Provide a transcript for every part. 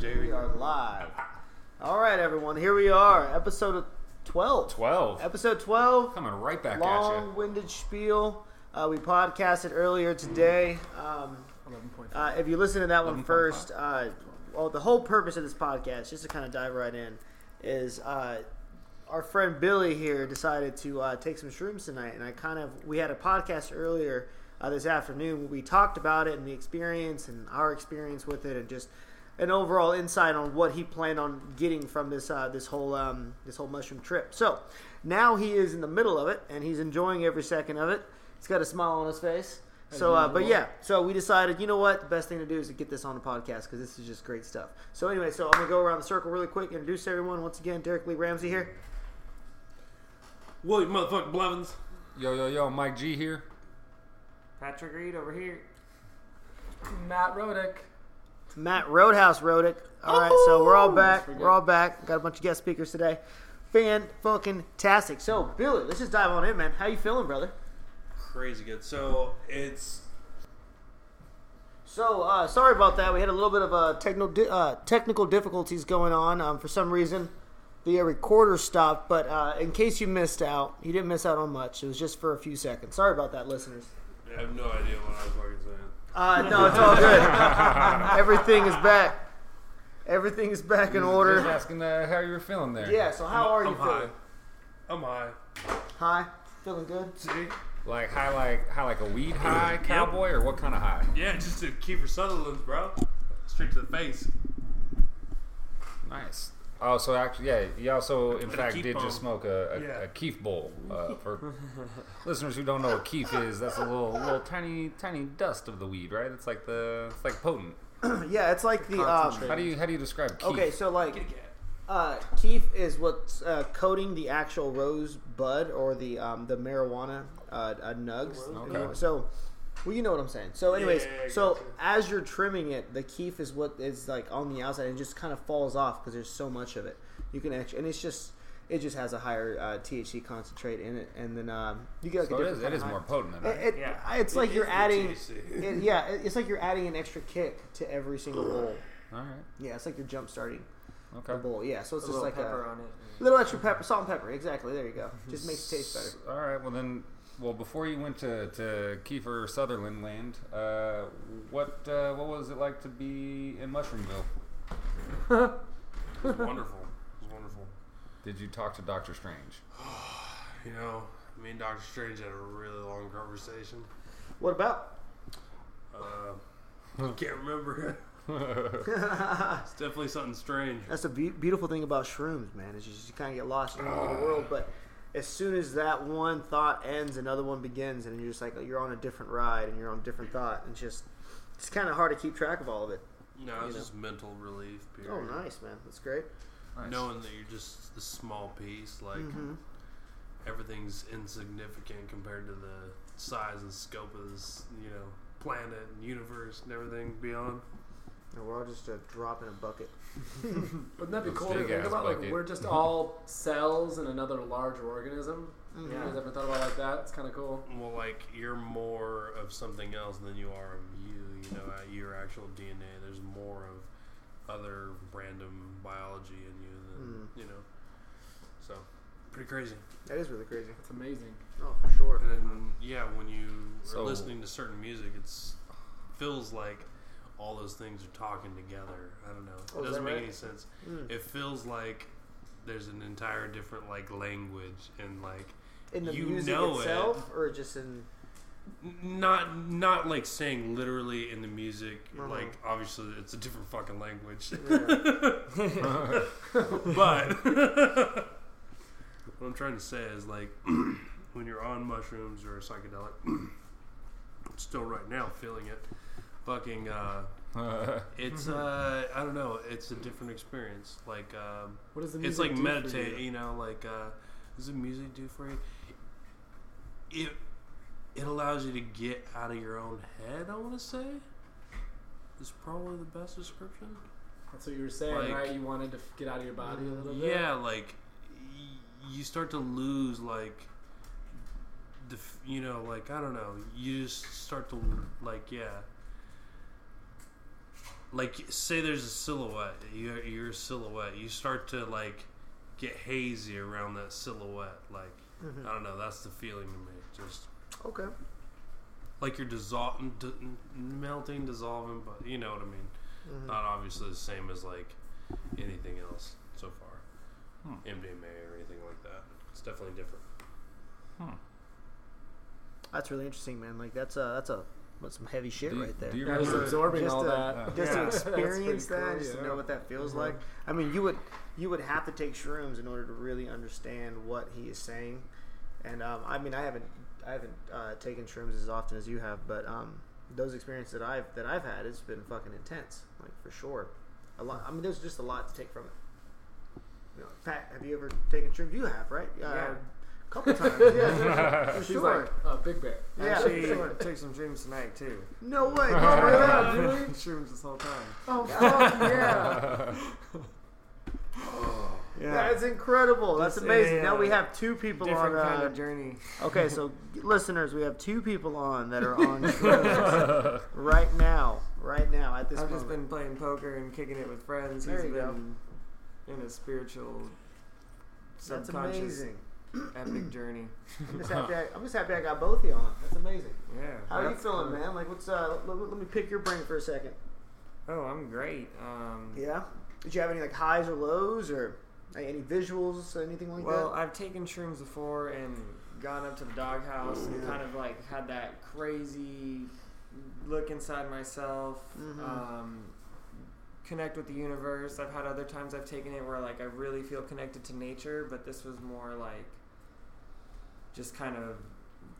Jamie. We are live. All right, everyone. Here we are, episode 12. 12. Episode 12. Coming right back at you. Long-winded spiel. Uh, we podcasted earlier today. Um, uh, if you listen to that one 11.5. first, uh, well, the whole purpose of this podcast, just to kind of dive right in, is uh, our friend Billy here decided to uh, take some shrooms tonight, and I kind of we had a podcast earlier uh, this afternoon. where We talked about it and the experience and our experience with it, and just an overall insight on what he planned on getting from this uh, this whole um, this whole mushroom trip. So now he is in the middle of it, and he's enjoying every second of it. He's got a smile on his face. So, uh, but yeah, so we decided, you know what, the best thing to do is to get this on the podcast because this is just great stuff. So anyway, so I'm gonna go around the circle really quick, introduce everyone once again. Derek Lee Ramsey here. William motherfucking Blevins. you. Yo, yo, yo, Mike G here. Patrick Reed over here. Matt Rodick. Matt Roadhouse wrote it. All right, so we're all back. We're all back. Got a bunch of guest speakers today. Fan fucking tastic. So Billy, let's just dive on in, man. How you feeling, brother? Crazy good. So it's So uh, sorry about that. We had a little bit of uh, technical di- uh, technical difficulties going on. Um, for some reason, the uh, recorder stopped. But uh, in case you missed out, you didn't miss out on much. It was just for a few seconds. Sorry about that, listeners. I have no idea what I was fucking saying. Uh, no, it's all good. Everything is back. Everything is back in order. Just order. asking uh, how you were feeling there. Yeah. So how are you I'm feeling? high. I'm high. Hi. Feeling good. See? Like high, like high, like a weed high cowboy, or what kind of high? Yeah, just to Kiefer Sutherland's, bro. Straight to the face. Nice. Oh, so actually, yeah, you also, in Bit fact, did bomb. just smoke a, a, Yeah. a Keef bowl. Uh, for listeners who don't know what Keef is, that's a little, little tiny, tiny dust of the weed, right? It's like the, it's like potent. yeah, it's like the. Um, How do you, how do you describe Keef? okay, so like, uh, keef is what's uh, coating the actual rose bud or the um, the marijuana uh, uh, nugs. Okay. You know, So, well, you know what I'm saying. So, anyways, Yeah, I so gotcha. as you're trimming it, the keef is what is like on the outside and it just kind of falls off because there's so much of it. You can actually, and it's just. It just has a higher uh, THC concentrate in it, and then um, you get like So a different is, it kinda is high. more potent than. It, it- Yeah. It's like you're adding. It, yeah, it's like you're adding an extra kick to every single bowl. All right. Yeah, it's like you're jump starting Okay. the bowl. Yeah, so it's A just like pepper a on it. little extra pepper, salt and pepper. Exactly. There you go. Just makes it taste better. All right. Well then, well before you went to to Kiefer Sutherland land, uh, what uh, what was it like to be in Mushroomville? It was wonderful. It was wonderful. Did you talk to Doctor Strange? You know, me and Doctor Strange had a really long conversation. What about? Uh, can't remember. it's definitely something strange. That's the be- beautiful thing about shrooms, man. Is you just kind of get lost in the world, but as soon as that one thought ends, another one begins, and you're just like you're on a different ride and you're on a different thought. And just it's kind of hard to keep track of all of it. No, it's know. just mental relief. Period. Oh, nice, man. That's great. Nice. Knowing that you're just the small piece, like Mhm. everything's insignificant compared to the size and scope of this, you know, planet and universe and everything beyond. And we're all just a drop in a bucket. Wouldn't that be Those cool to big think ass about? Like bucket. we're just all cells in another large organism. Mhm. You guys ever thought about it like that? It's kind of cool. Well, like you're more of something else than you are of you. You know, uh, your actual DNA. There's more of other random biology in you than you know. So, pretty crazy. That is really crazy. It's amazing. Oh, for sure. And then, yeah, when you So- are listening to certain music, it's feels like all those things are talking together. I don't know. Oh, it doesn't make right? any sense. Mm. It feels like there's an entire different like language and like In the you music know it. itself, or just in not not like saying literally in the music Uh-huh. like obviously it's a different fucking language Yeah. but what i'm trying to say is like when you're on mushrooms or a psychedelic still right now feeling it fucking uh it's uh i don't know it's a different experience like um What does the it's music like do for meditate you? you know like uh does the music do for you it it allows you to get out of your own head i want to say is probably the best description That's what you were saying, like- right? You wanted to f- get out of your body a little bit. yeah like y- you start to lose like the f- you know like i don't know you just start to like yeah like say there's a silhouette, you're you're a silhouette. You start to like get hazy around that silhouette. Like I don't know, that's the feeling to me. Just Okay. like you're dissolving, d- melting, dissolving, but you know what I mean. Mm-hmm. Not obviously the same as like anything else so far, Hmm. MDMA or anything like that. It's definitely different. That's really interesting, man. Like that's a that's a that's some heavy shit Do you- right there. do you Yeah, he's remember- absorbing just all to, that. just to Yeah. experience that, pretty just cool, to know what that feels Mhm. like. I mean, you would you would have to take shrooms in order to really understand what he is saying. And um, I mean, I haven't I haven't uh, taken shrooms as often as you have, but um, those experiences that I've that I've had, it's been fucking intense, like for sure. A lot. I mean, there's just a lot to take from it. You know, Pat, have you ever taken shrooms? You have, right? Uh, Yeah. A couple times. Yeah, for He's sure. like, uh, Big Bear. yeah, Actually, sure. took some shrooms tonight too. No way. Oh, really? Really? shrooms this whole time. Oh, fuck yeah. Yeah. That's incredible. That's Just amazing. a, now we have two people Different on. kind Uh, of journey. okay, so listeners, we have two people on that are on shrooms right now. Right now, at this I've moment. just been playing poker and kicking it with friends. There He's you go. been in a spiritual, That's subconscious, amazing. Epic journey. I'm just happy. I, I'm just happy I got both of you on. That's amazing. Yeah. How are you feeling, cool. man? Like, what's uh? Let, let me pick your brain for a second. Oh, I'm great. Um, Yeah. Did you have any like highs or lows or like, any visuals, or anything like Well, that? Well, I've taken shrooms before and gone up to the doghouse and kind of like had that crazy look inside myself, Mhm. um, connect with the universe. I've had other times I've taken it where like I really feel connected to nature, but this was more like just kind of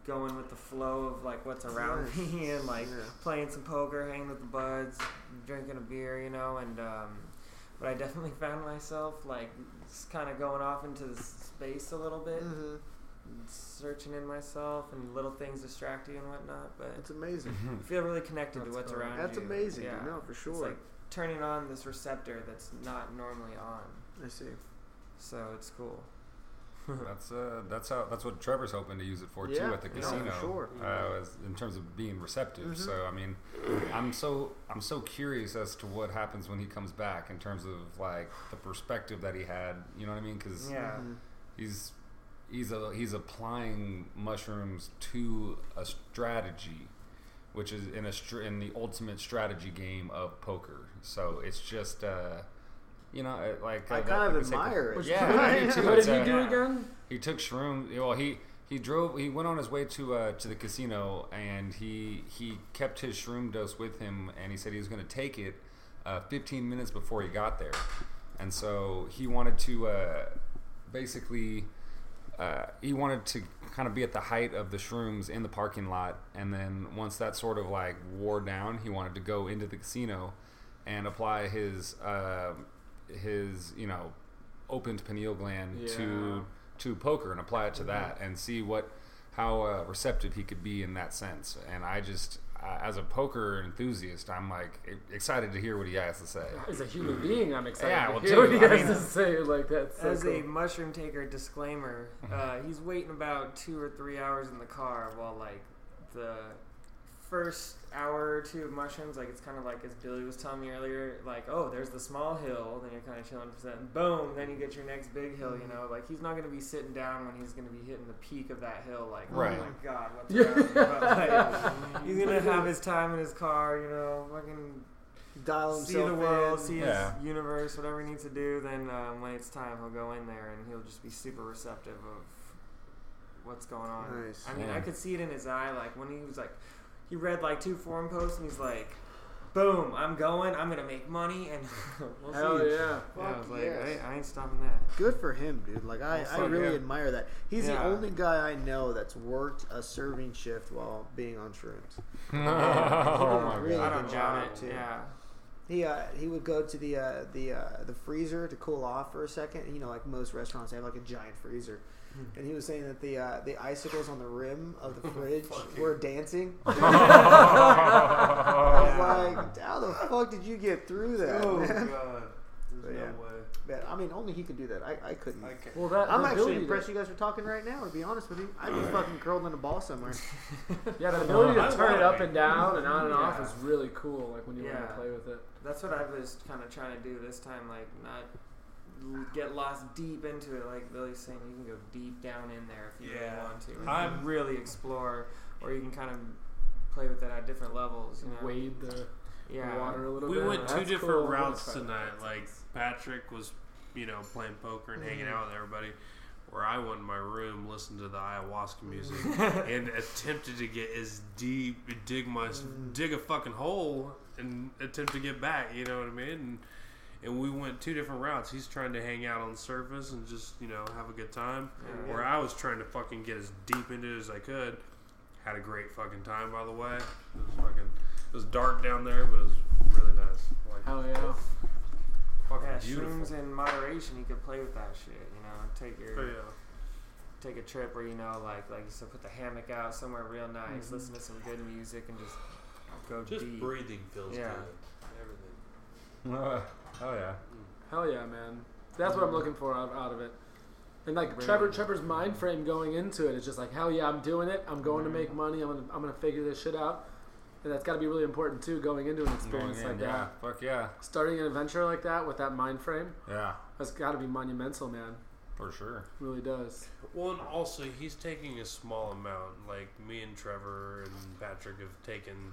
going with the flow of like what's around Nice. me and like Yeah. playing some poker, hanging with the buds, drinking a beer, you know, and um, but I definitely found myself like just kind of going off into the space a little bit, hmm searching in myself, and little things distract you and whatnot. But it's amazing. you feel really connected to what's cool. around That's you. amazing. Yeah. No, for sure. It's like turning on this receptor that's not normally on. I see. So it's cool. That's uh, that's how that's what Trevor's hoping to use it for Yeah, too at the casino. sure. Uh, as, in terms of being receptive. Mhm. So I mean, I'm so I'm so curious as to what happens when he comes back in terms of like the perspective that he had. You know what I mean? Because Yeah. Mhm. he's he's a, he's applying mushrooms to a strategy, which is in a str- in the ultimate strategy game of poker. So it's just. Uh, you know, uh, like uh, I that- kind of like admire it. Yeah, I too. What did he do yeah. again? he took shrooms. Well, he he drove. He went on his way to uh, to the casino, and he he kept his shroom dose with him, and he said he was going to take it uh, 15 minutes before he got there, and so he wanted to uh, basically. Uh, he wanted to kind of be at the height of the shrooms in the parking lot, and then once that sort of like wore down, he wanted to go into the casino and apply his uh, his you know opened pineal gland Yeah. to to poker and apply it to that and see what how uh, receptive he could be in that sense. And I just uh, as a poker enthusiast, I'm like e- excited to hear what he has to say. As a human being, I'm excited Yeah, to well, hear too. what he I has mean- to say. Like that's so As a mushroom taker, disclaimer: uh, he's waiting about two or three hours in the car while like the first hour or two of mushrooms, like it's kind of like as Billy was telling me earlier, like oh, there's the small hill, then you're kind of chilling for a second, boom, then you get your next big hill. You know, like he's not gonna be sitting down when he's gonna be hitting the peak of that hill. Like Right. oh my god, what's Yeah. around? But, like, he's gonna have his time in his car. You know, fucking Dial himself see the world, in. see Yeah. his universe, whatever he needs to do. Then um, when it's time, he'll go in there and he'll just be super receptive of what's going on. Nice. I mean, Yeah. I could see it in his eye, like when he was like, he read like two forum posts and he's like, "Boom, I'm going. I'm gonna make money." And we'll Hell see. yeah. Yeah, I was like, yes. I, I ain't stopping that. Good for him, dude. Like I, Oh, I really yeah. admire that. He's the only guy I know that's worked a serving shift while being on shrooms. oh my Really I don't good doubt job, it. too. Yeah. He uh, he would go to the uh, the uh, the freezer to cool off for a second. You know, like most restaurants, they have like a giant freezer. Hmm. And he was saying that the uh, the icicles on the rim of the fridge were dancing. I was like, how the fuck did you get through that, Oh man? god, But there's yeah. no way. Man, I'm mean, only he could do that. I, I couldn't. Okay. Well, that I'm actually ability to- impressed you guys are talking right now. To be honest with you, I'd be fucking curled in a ball somewhere. Yeah, the ability to turn it up and down and on and off is really cool. Like when you want to play with it. That's what I was kind of trying to do this time, like not l- get lost deep into it. Like Billy's saying, you can go deep down in there if you Yeah. really want to. And I'm- really explore, or you can kind of play with it at different levels. You know? Wade the yeah. water a little We bit. We went two That's different cool. I'm gonna routes that. tonight. Like Patrick was, you know, playing poker and hanging Mm-hmm. out with everybody, where I went in my room, listened to the ayahuasca music, and attempted to get as deep, dig my, Mm. dig a fucking hole, and attempt to get back. You know what I mean? And, and we went two different routes. He's trying to hang out on the surface and just, you know, have a good time. Yeah. Where I was trying to fucking get as deep into it as I could. Had a great fucking time, by the way. It was fucking. It was dark down there, but it was really nice. Like, Hell yeah. fucking Yeah, beautiful. shrooms in moderation. You could play with that shit. You know, take your Oh, yeah. take a trip where you know, like like you said, put the hammock out somewhere real nice, Mhm. listen to some good music, and just go Just deep. breathing feels Yeah. good. Everything. Uh, oh yeah. Hell yeah, man. That's what I'm looking for out, out of it. And like Really? Trevor, Trevor's mind frame going into it is just like, hell yeah, I'm doing it. I'm going to make money. I'm gonna, I'm gonna figure this shit out. And that's got to be really important too, going into an experience Going in, like yeah. that. Fuck yeah. Starting an adventure like that with that mind frame, Yeah. that's got to be monumental, man. For sure. It really does. Well, and also he's taking a small amount. Like me and Trevor and Patrick have taken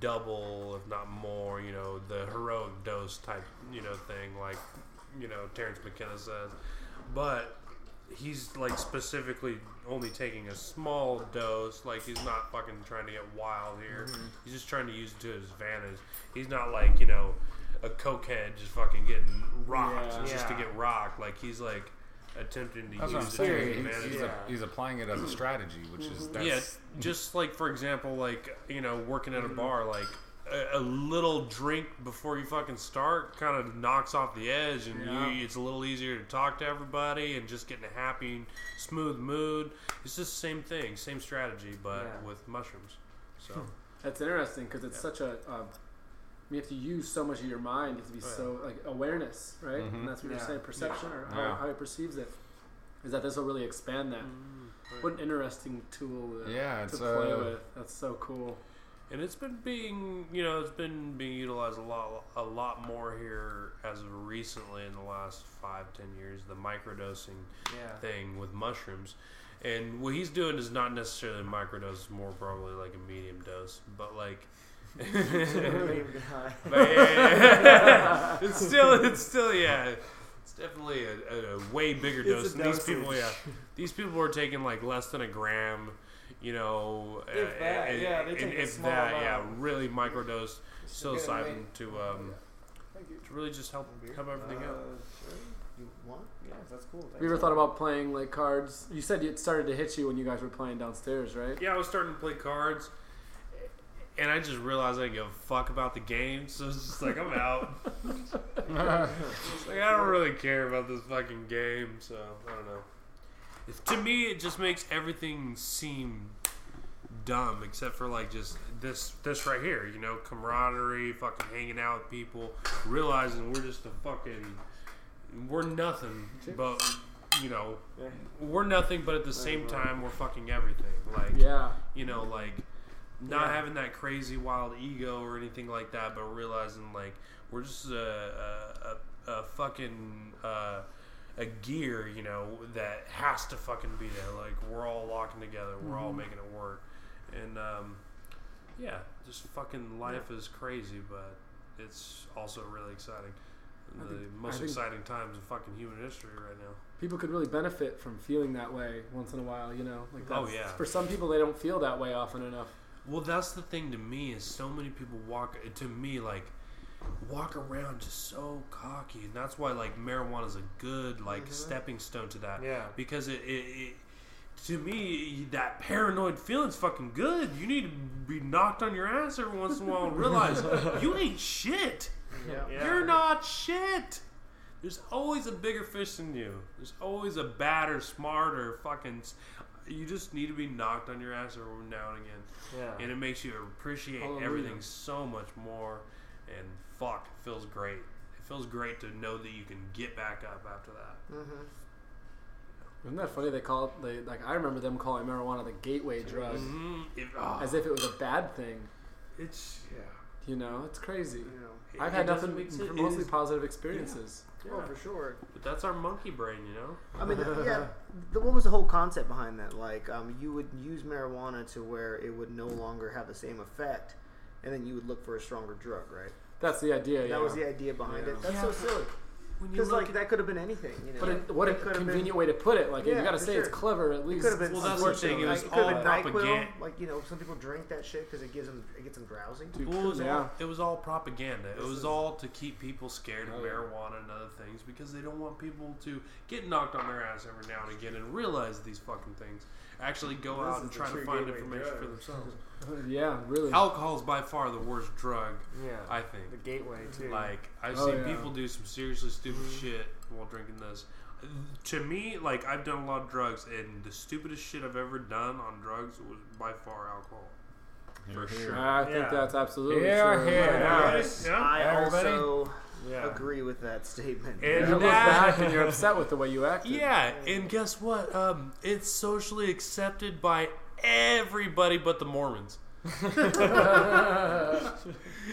double, if not more. You know, the heroic dose type, you know, thing. Like, you know, Terence McKenna says, but he's like specifically only taking a small dose. Like he's not fucking trying to get wild here. Mm-hmm. He's just trying to use it to his advantage. He's not like you know a cokehead just fucking getting rocked Yeah. just to get rocked. Like he's like attempting to That's what I'm use it to saying. He's, he's, Yeah. a, he's applying it as a strategy, which is that's, Yeah, just like for example, like you know, working at a bar, like a, a little drink before you fucking start kind of knocks off the edge, and Yeah. you, it's a little easier to talk to everybody and just get in a happy, smooth mood. It's just the same thing, same strategy, but Yeah. with mushrooms. So That's interesting because it's Yeah. such a. Um, you have to use so much of your mind. You have to be Oh, yeah. so like awareness, right? Mhm. And that's what Yeah. you're saying, perception or how, Yeah. how he perceives it. Is that this will really expand that? What an interesting tool to, Yeah, to it's play uh, with. That's so cool. and it's been being, you know, it's been being utilized a lot, a lot more here as of recently in the last five, ten years. The microdosing Yeah. thing with mushrooms. And what he's doing is not necessarily a microdose, more probably like a medium dose. But like but yeah, yeah, yeah. it's still it's still yeah. It's definitely a, a, a way bigger dose. a And these people, dosage. yeah, these people are taking like less than a gram. You know, If that, and- yeah, they and take a if small that, yeah, really microdose Just get it psilocybin made. to um to really just help help everything out. Uh, sure. You want? Yeah, that's cool. Have you ever thought about playing like cards? You said it started to hit you when you guys were playing downstairs, right? Yeah, I was starting to play cards, and I just realized I didn't give a fuck about the game, so it's just like I'm out. Like I don't really care about this fucking game, so I don't know. It's, to me, it just makes everything seem dumb, except for like just this this right here, you know, camaraderie, fucking hanging out with people, realizing we're just a fucking we're nothing, but you know, we're nothing, but at the same time, we're fucking everything. Like Yeah. you know, like not Yeah. having that crazy wild ego or anything like that, but realizing like we're just a a, a, a fucking uh, a gear, you know, that has to fucking be there. Like we're all locking together, we're all Mhm. making it work, and um, yeah, just fucking life is crazy, but it's also really exciting. I The think- most exciting times in fucking human history right now. People could really benefit from feeling that way once in a while, you know? Like Oh, yeah. For some people, they don't feel that way often enough. Well, that's the thing to me is so many people walk to me like walk around just so cocky, and that's why like marijuana is a good like Mhm. stepping stone to that Yeah. because it, it, it to me that paranoid feeling's fucking good. You need to be knocked on your ass every once in a while and realize you ain't shit. Yeah. Yeah. You're not shit. There's always a bigger fish than you. There's always a badder, smarter, fucking. S- You just need to be knocked on your ass every now and again Yeah. and it makes you appreciate Hallelujah. everything so much more. And fuck, it feels great. It feels great to know that you can get back up after that. Mm-hmm. Isn't that funny? They call it they like I remember them calling marijuana the gateway drug, Mhm. It- ah, as if it was a bad thing. it's yeah. You know, it's crazy. You know. It- I've had doesn't nothing make sense. It mostly is- positive experiences. Yeah. Oh, for sure. But that's our monkey brain, you know. I mean, the, yeah. The, what was the whole concept behind that? Like, um, you would use marijuana to where it would no longer have the same effect, and then you would look for a stronger drug, right? That's the idea. That yeah. was the idea behind Yeah. it. That's Yeah. so silly. When you Because look like at- that could have been anything, you know. But it, what a It could have convenient been- way to put it. Like Yeah, you got to say sure. it's clever at least. could have been. Well, that's the thing, it like, was it could have been all Nyquil. propaganda. Like you know, some people drink that shit because it gives them it gets them drowsy. Dude, Well, it was, yeah. all, it was all propaganda. It This was is- all to keep people scared of Oh, yeah. marijuana and other things because they don't want people to get knocked on their ass every now and again and realize these fucking things. Actually, go This out and try to find gateway information for themselves. yeah, really. Alcohol is by far the worst drug, Yeah. I think. the gateway too. Like I've Oh, seen yeah. people do some seriously stupid Mm-hmm. shit while drinking this. To me, like I've done a lot of drugs, and the stupidest shit I've ever done on drugs was by far alcohol. For sure. I think Yeah. that's absolutely Yeah, true. yeah. Yeah. Yes, Yeah. I Everybody? also yeah. agree with that statement. And you look back and you're upset with the way you acted. Yeah, and guess what? Um, it's socially accepted by everybody but the Mormons.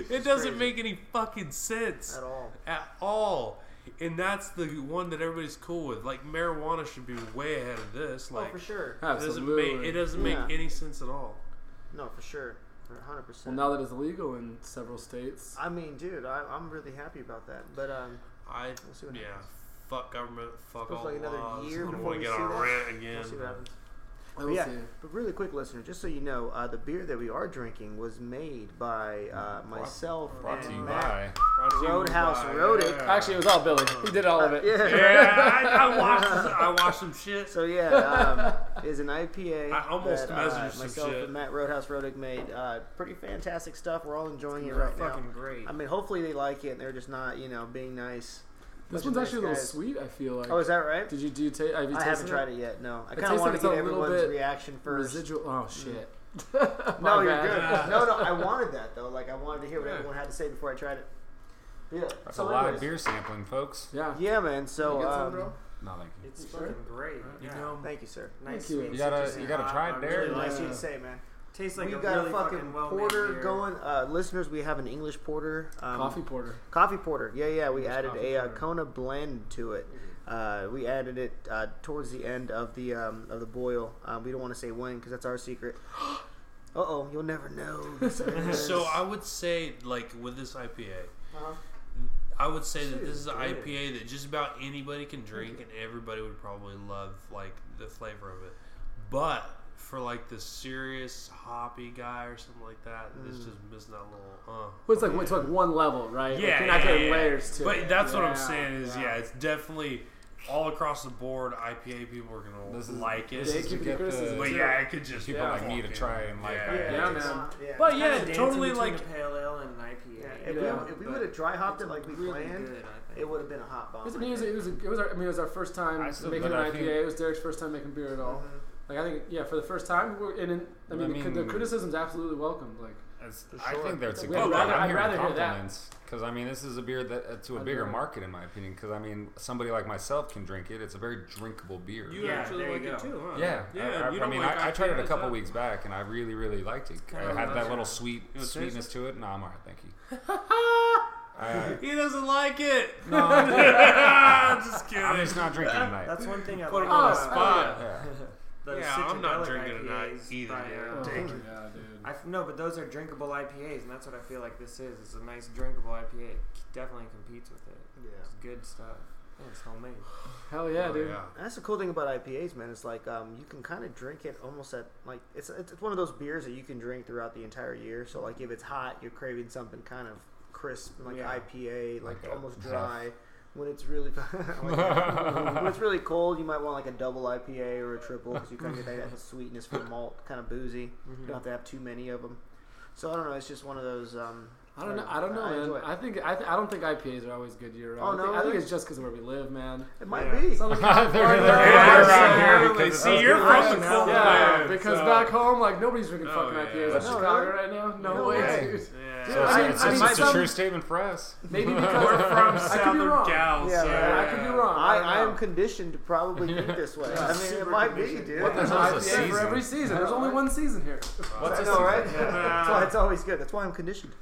It doesn't make any fucking sense at all. at all. And that's the one that everybody's cool with. Like marijuana should be way ahead of this. Oh, Like for sure. it doesn't Absolutely. make it doesn't Yeah. make any sense at all. No, for sure. Hundred well, percent. now that it's legal in several states, I mean, dude, I, I'm really happy about that. But um, I we'll see what yeah. happens. Fuck government. Fuck Feels all like another laws. year I don't before want we to get see on a rant again. We'll see what happens. I But yeah, see. but really quick, listener, just so you know, uh, the beer that we are drinking was made by uh, myself Brought to and you Matt. by. Brought to you Roadhouse by- Rodick. yeah. Actually, it was all Billy. He did all of it. Yeah. yeah, I, I watched. I watched some shit. So yeah, um, is an IPA. I almost that, messaged uh, some myself shit. and Matt Roadhouse Rodick made. Uh, pretty fantastic stuff. We're all enjoying it They're right now. fucking great. I mean, hopefully they like it and they're just not, you know, being nice. This one's of actually a little guys. sweet. I feel like. Oh, is that right? Did you do? Ta- have you I haven't tasted tried it yet. No, I kind of tastes want like to get everyone's reaction first. Residual. Oh shit. No, My you're bad. good. No, no, I wanted that though. Like I wanted to hear what Yeah. everyone had to say before I tried it. Yeah. That's so a lot of beer sampling, folks. Yeah. Yeah, man. So, You get some, um. No, thank you. It's You fucking sure? great. You yeah. know, thank you, sir. nice. Thank you. You gotta- you gotta try it, I'm Derek. Really really nice you uh, to say, man. Tastes like we a got really a fucking, fucking well-made porter beer. going. Uh, listeners, we have an English porter. Um, Coffee porter. Coffee porter. Yeah, yeah. We English added a uh. Kona blend to it. Uh, we added it uh, towards the end of the um, of the boil. Um, we don't want to say when because that's our secret. Uh oh, you'll never know. So I would say, like with this IPA, Uh-huh. I would say that this is is an good. IPA that just about anybody can drink, and everybody would probably love like the flavor of it. But for like the serious hoppy guy or something like that, this Mm. just missing that little. Uh. Well, it's like it's like one level, right? Like, Yeah, you're not yeah, getting yeah. layers to But it. that's what I'm saying is, yeah. yeah. it's definitely all across the board. IPA people are gonna This is- like it. They is to keep the get the but yeah, it could just people Yeah. like me to try and like. Yeah, IPAs. Yeah, it's man. yeah. But Kinda yeah, dancing totally between like a pale ale and an IPA. Yeah, if, Yeah. we, if we would have dry hopped it like we really planned, good, it would have been a hot bomb. It was, I I mean, it was, it was, it was our, I mean, it was our first time making an IPA. think- It was Derek's first time making beer at all. Mhm. Like I think, yeah, for the first time, we're, and, and I I mean, the, the mean- criticism's absolutely welcome. Like, It's- For I think that's a I'd good. rather- I'm I'd rather hear that. because I mean this is a beer that uh, to a I'd bigger rather- market in my opinion. Because I mean somebody like myself can drink it. It's a very drinkable beer. you Yeah, actually like you it too, huh? yeah, yeah. I, I, you I don't mean, like I, I tried it a couple huh? weeks back, and I really, really liked it. Oh, it had that little sweet You wanna taste sweetness to it. No, I'm alright, thank you. Uh, He doesn't like it. no, I'm just kidding. just not drinking tonight. That's one thing I Put him on the about, spot. Yeah. the Yeah, I'm not Citradelic drinking tonight IPAs either, by, dude. uh, oh, Take yeah, dude. I f- no, but those are drinkable IPAs, and that's what I feel like this is. It's a nice drinkable IPA. It definitely competes with it. Yeah. It's good stuff. And it's homemade. Hell yeah, Oh, dude. yeah. That's the cool thing about IPAs, man. It's like um, you can kind of drink it almost at like it's it's it's one of those beers that you can drink throughout the entire year. So like if it's hot, you're craving something kind of crisp, like Yeah. IPA, like, Like almost Huff. dry. When it's really like, when it's really cold, you might want like a double IPA or a triple because you kind of get that sweetness from malt, kind of boozy. You don't have to have too many of them. So I don't know. It's just one of those. Um, I don't know. I don't know, I man. I think I, th- I don't think IPAs are always good year Oh, round. I, no, think, I think it's just because of where we live, man. it might Yeah. be. Southern they're, they're around here because See, you're from from the the cold cold Yeah, because so- back home, like nobody's drinking Oh, fucking yeah. IPAs in No, Chicago right now. No, No way, way. dude. Yeah, So I it's, mean- it's, I it's mean, a true statement for us. Maybe because We're from I could be Southern wrong. Gals. Yeah, Yeah. I could be wrong. I, don't I am conditioned to probably think this way. I mean, it might be, conditioned. dude. What the hell is a IPA for every season. There's only one season here. What's I a know, right? That's why it's always good. That's why I'm conditioned.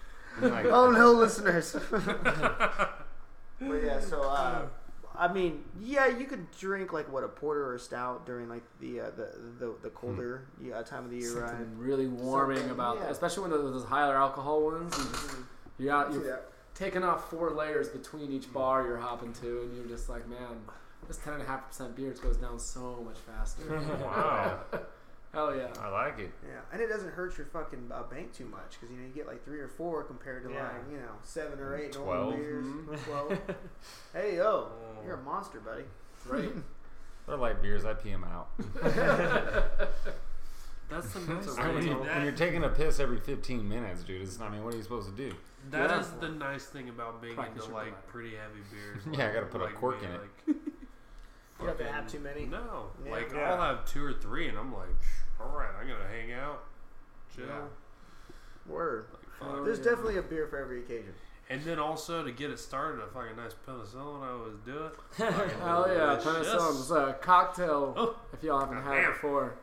Oh no, listeners. but yeah, so uh, I mean, yeah, you could drink like what a porter or a stout during like the uh, the, the the colder yeah, time of the year, right? Something really warming Something, about yeah. that, especially when those, those higher alcohol ones. You just, you're out, you're that? taking off four layers between each bar you're hopping to, and you're just like, man, this ten and a half percent beer goes down so much faster. wow, Hell yeah. I like it. Yeah, and it doesn't hurt your fucking uh, bank too much because you know you get like three or four compared to Yeah. like you know seven or eight normal Twelve. beers. Mhm. Twelve. hey yo, you're a monster, buddy. Right? They're light beers. I pee them out. That's the that's a I mean, when, you, when you're taking a piss every 15 minutes, dude, it's, I mean, what are you supposed to do? That Yeah. is the nice thing about being Practice into like pretty heavy beers. Yeah, I gotta put a cork me, in it. Like, You have to have too many. No, Yeah. like Yeah. I'll have two or three, and I'm like, all right, I'm gonna hang out, chill. Yeah. Word. Like, fuck. There's yeah. definitely a beer for every occasion. And then also to get it started, a fucking nice penicillin. I always do it. Hell yeah, Delicious. penicillin. It's a cocktail. Oh. If y'all haven't had Damn. it before.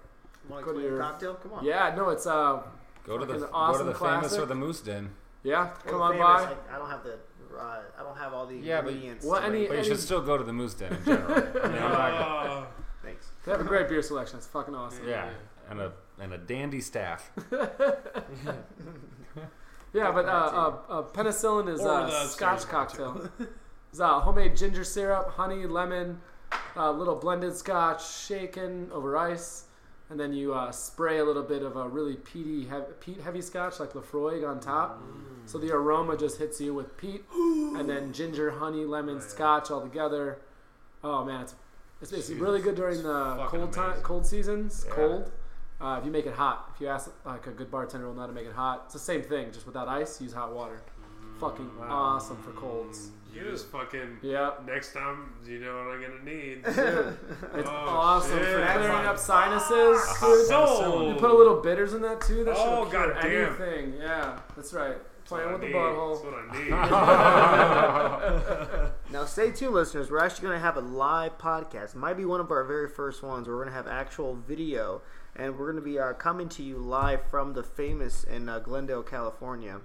Want Go to to your- cocktail? Come on. Yeah, no, it's uh, Go to the Fucking go to the famous or the Moose Den. yeah. Well, Come on famous, by. I, I don't have the. Uh, I don't have all the Yeah, but- ingredients. What, to any- make- But you should still go to the Moose Den in general. I mean, I'm not- Uh, Thanks. They have a great beer selection. It's fucking awesome. yeah, and a and a dandy staff. Yeah, but uh, uh, uh, penicillin is a uh, Scotch cocktail. It's uh, homemade ginger syrup, honey, lemon, a little blended Scotch, shaken over ice, and then you uh, spray a little bit of a really peaty, heavy, peat heavy Scotch like Laphroaig on top. So the aroma just hits you with peat, and then ginger, honey, lemon, Oh. Scotch all together. Oh man, it's it's, it's Jeez, really good during it's the fucking cold time, amazing. cold seasons. Yeah. Cold. Uh, if you make it hot, if you ask like a good bartender will know how to make it hot, it's the same thing, just without ice. Use hot water. Fucking Wow. awesome for colds. You just fucking. Yeah, Next time, you know what I'm gonna need. dude, it's Oh, awesome shit. for clearing up sinuses. dude. So- You put a little bitters in that too. That Oh, should cure goddamn. anything. Yeah, that's right. Playing with what the I need. butthole. That's what I need. Now, stay tuned, listeners. We're actually going to have a live podcast. It might be one of our very first ones. Where we're going to have actual video, and we're going to be uh, coming to you live from the famous in uh, Glendale, California.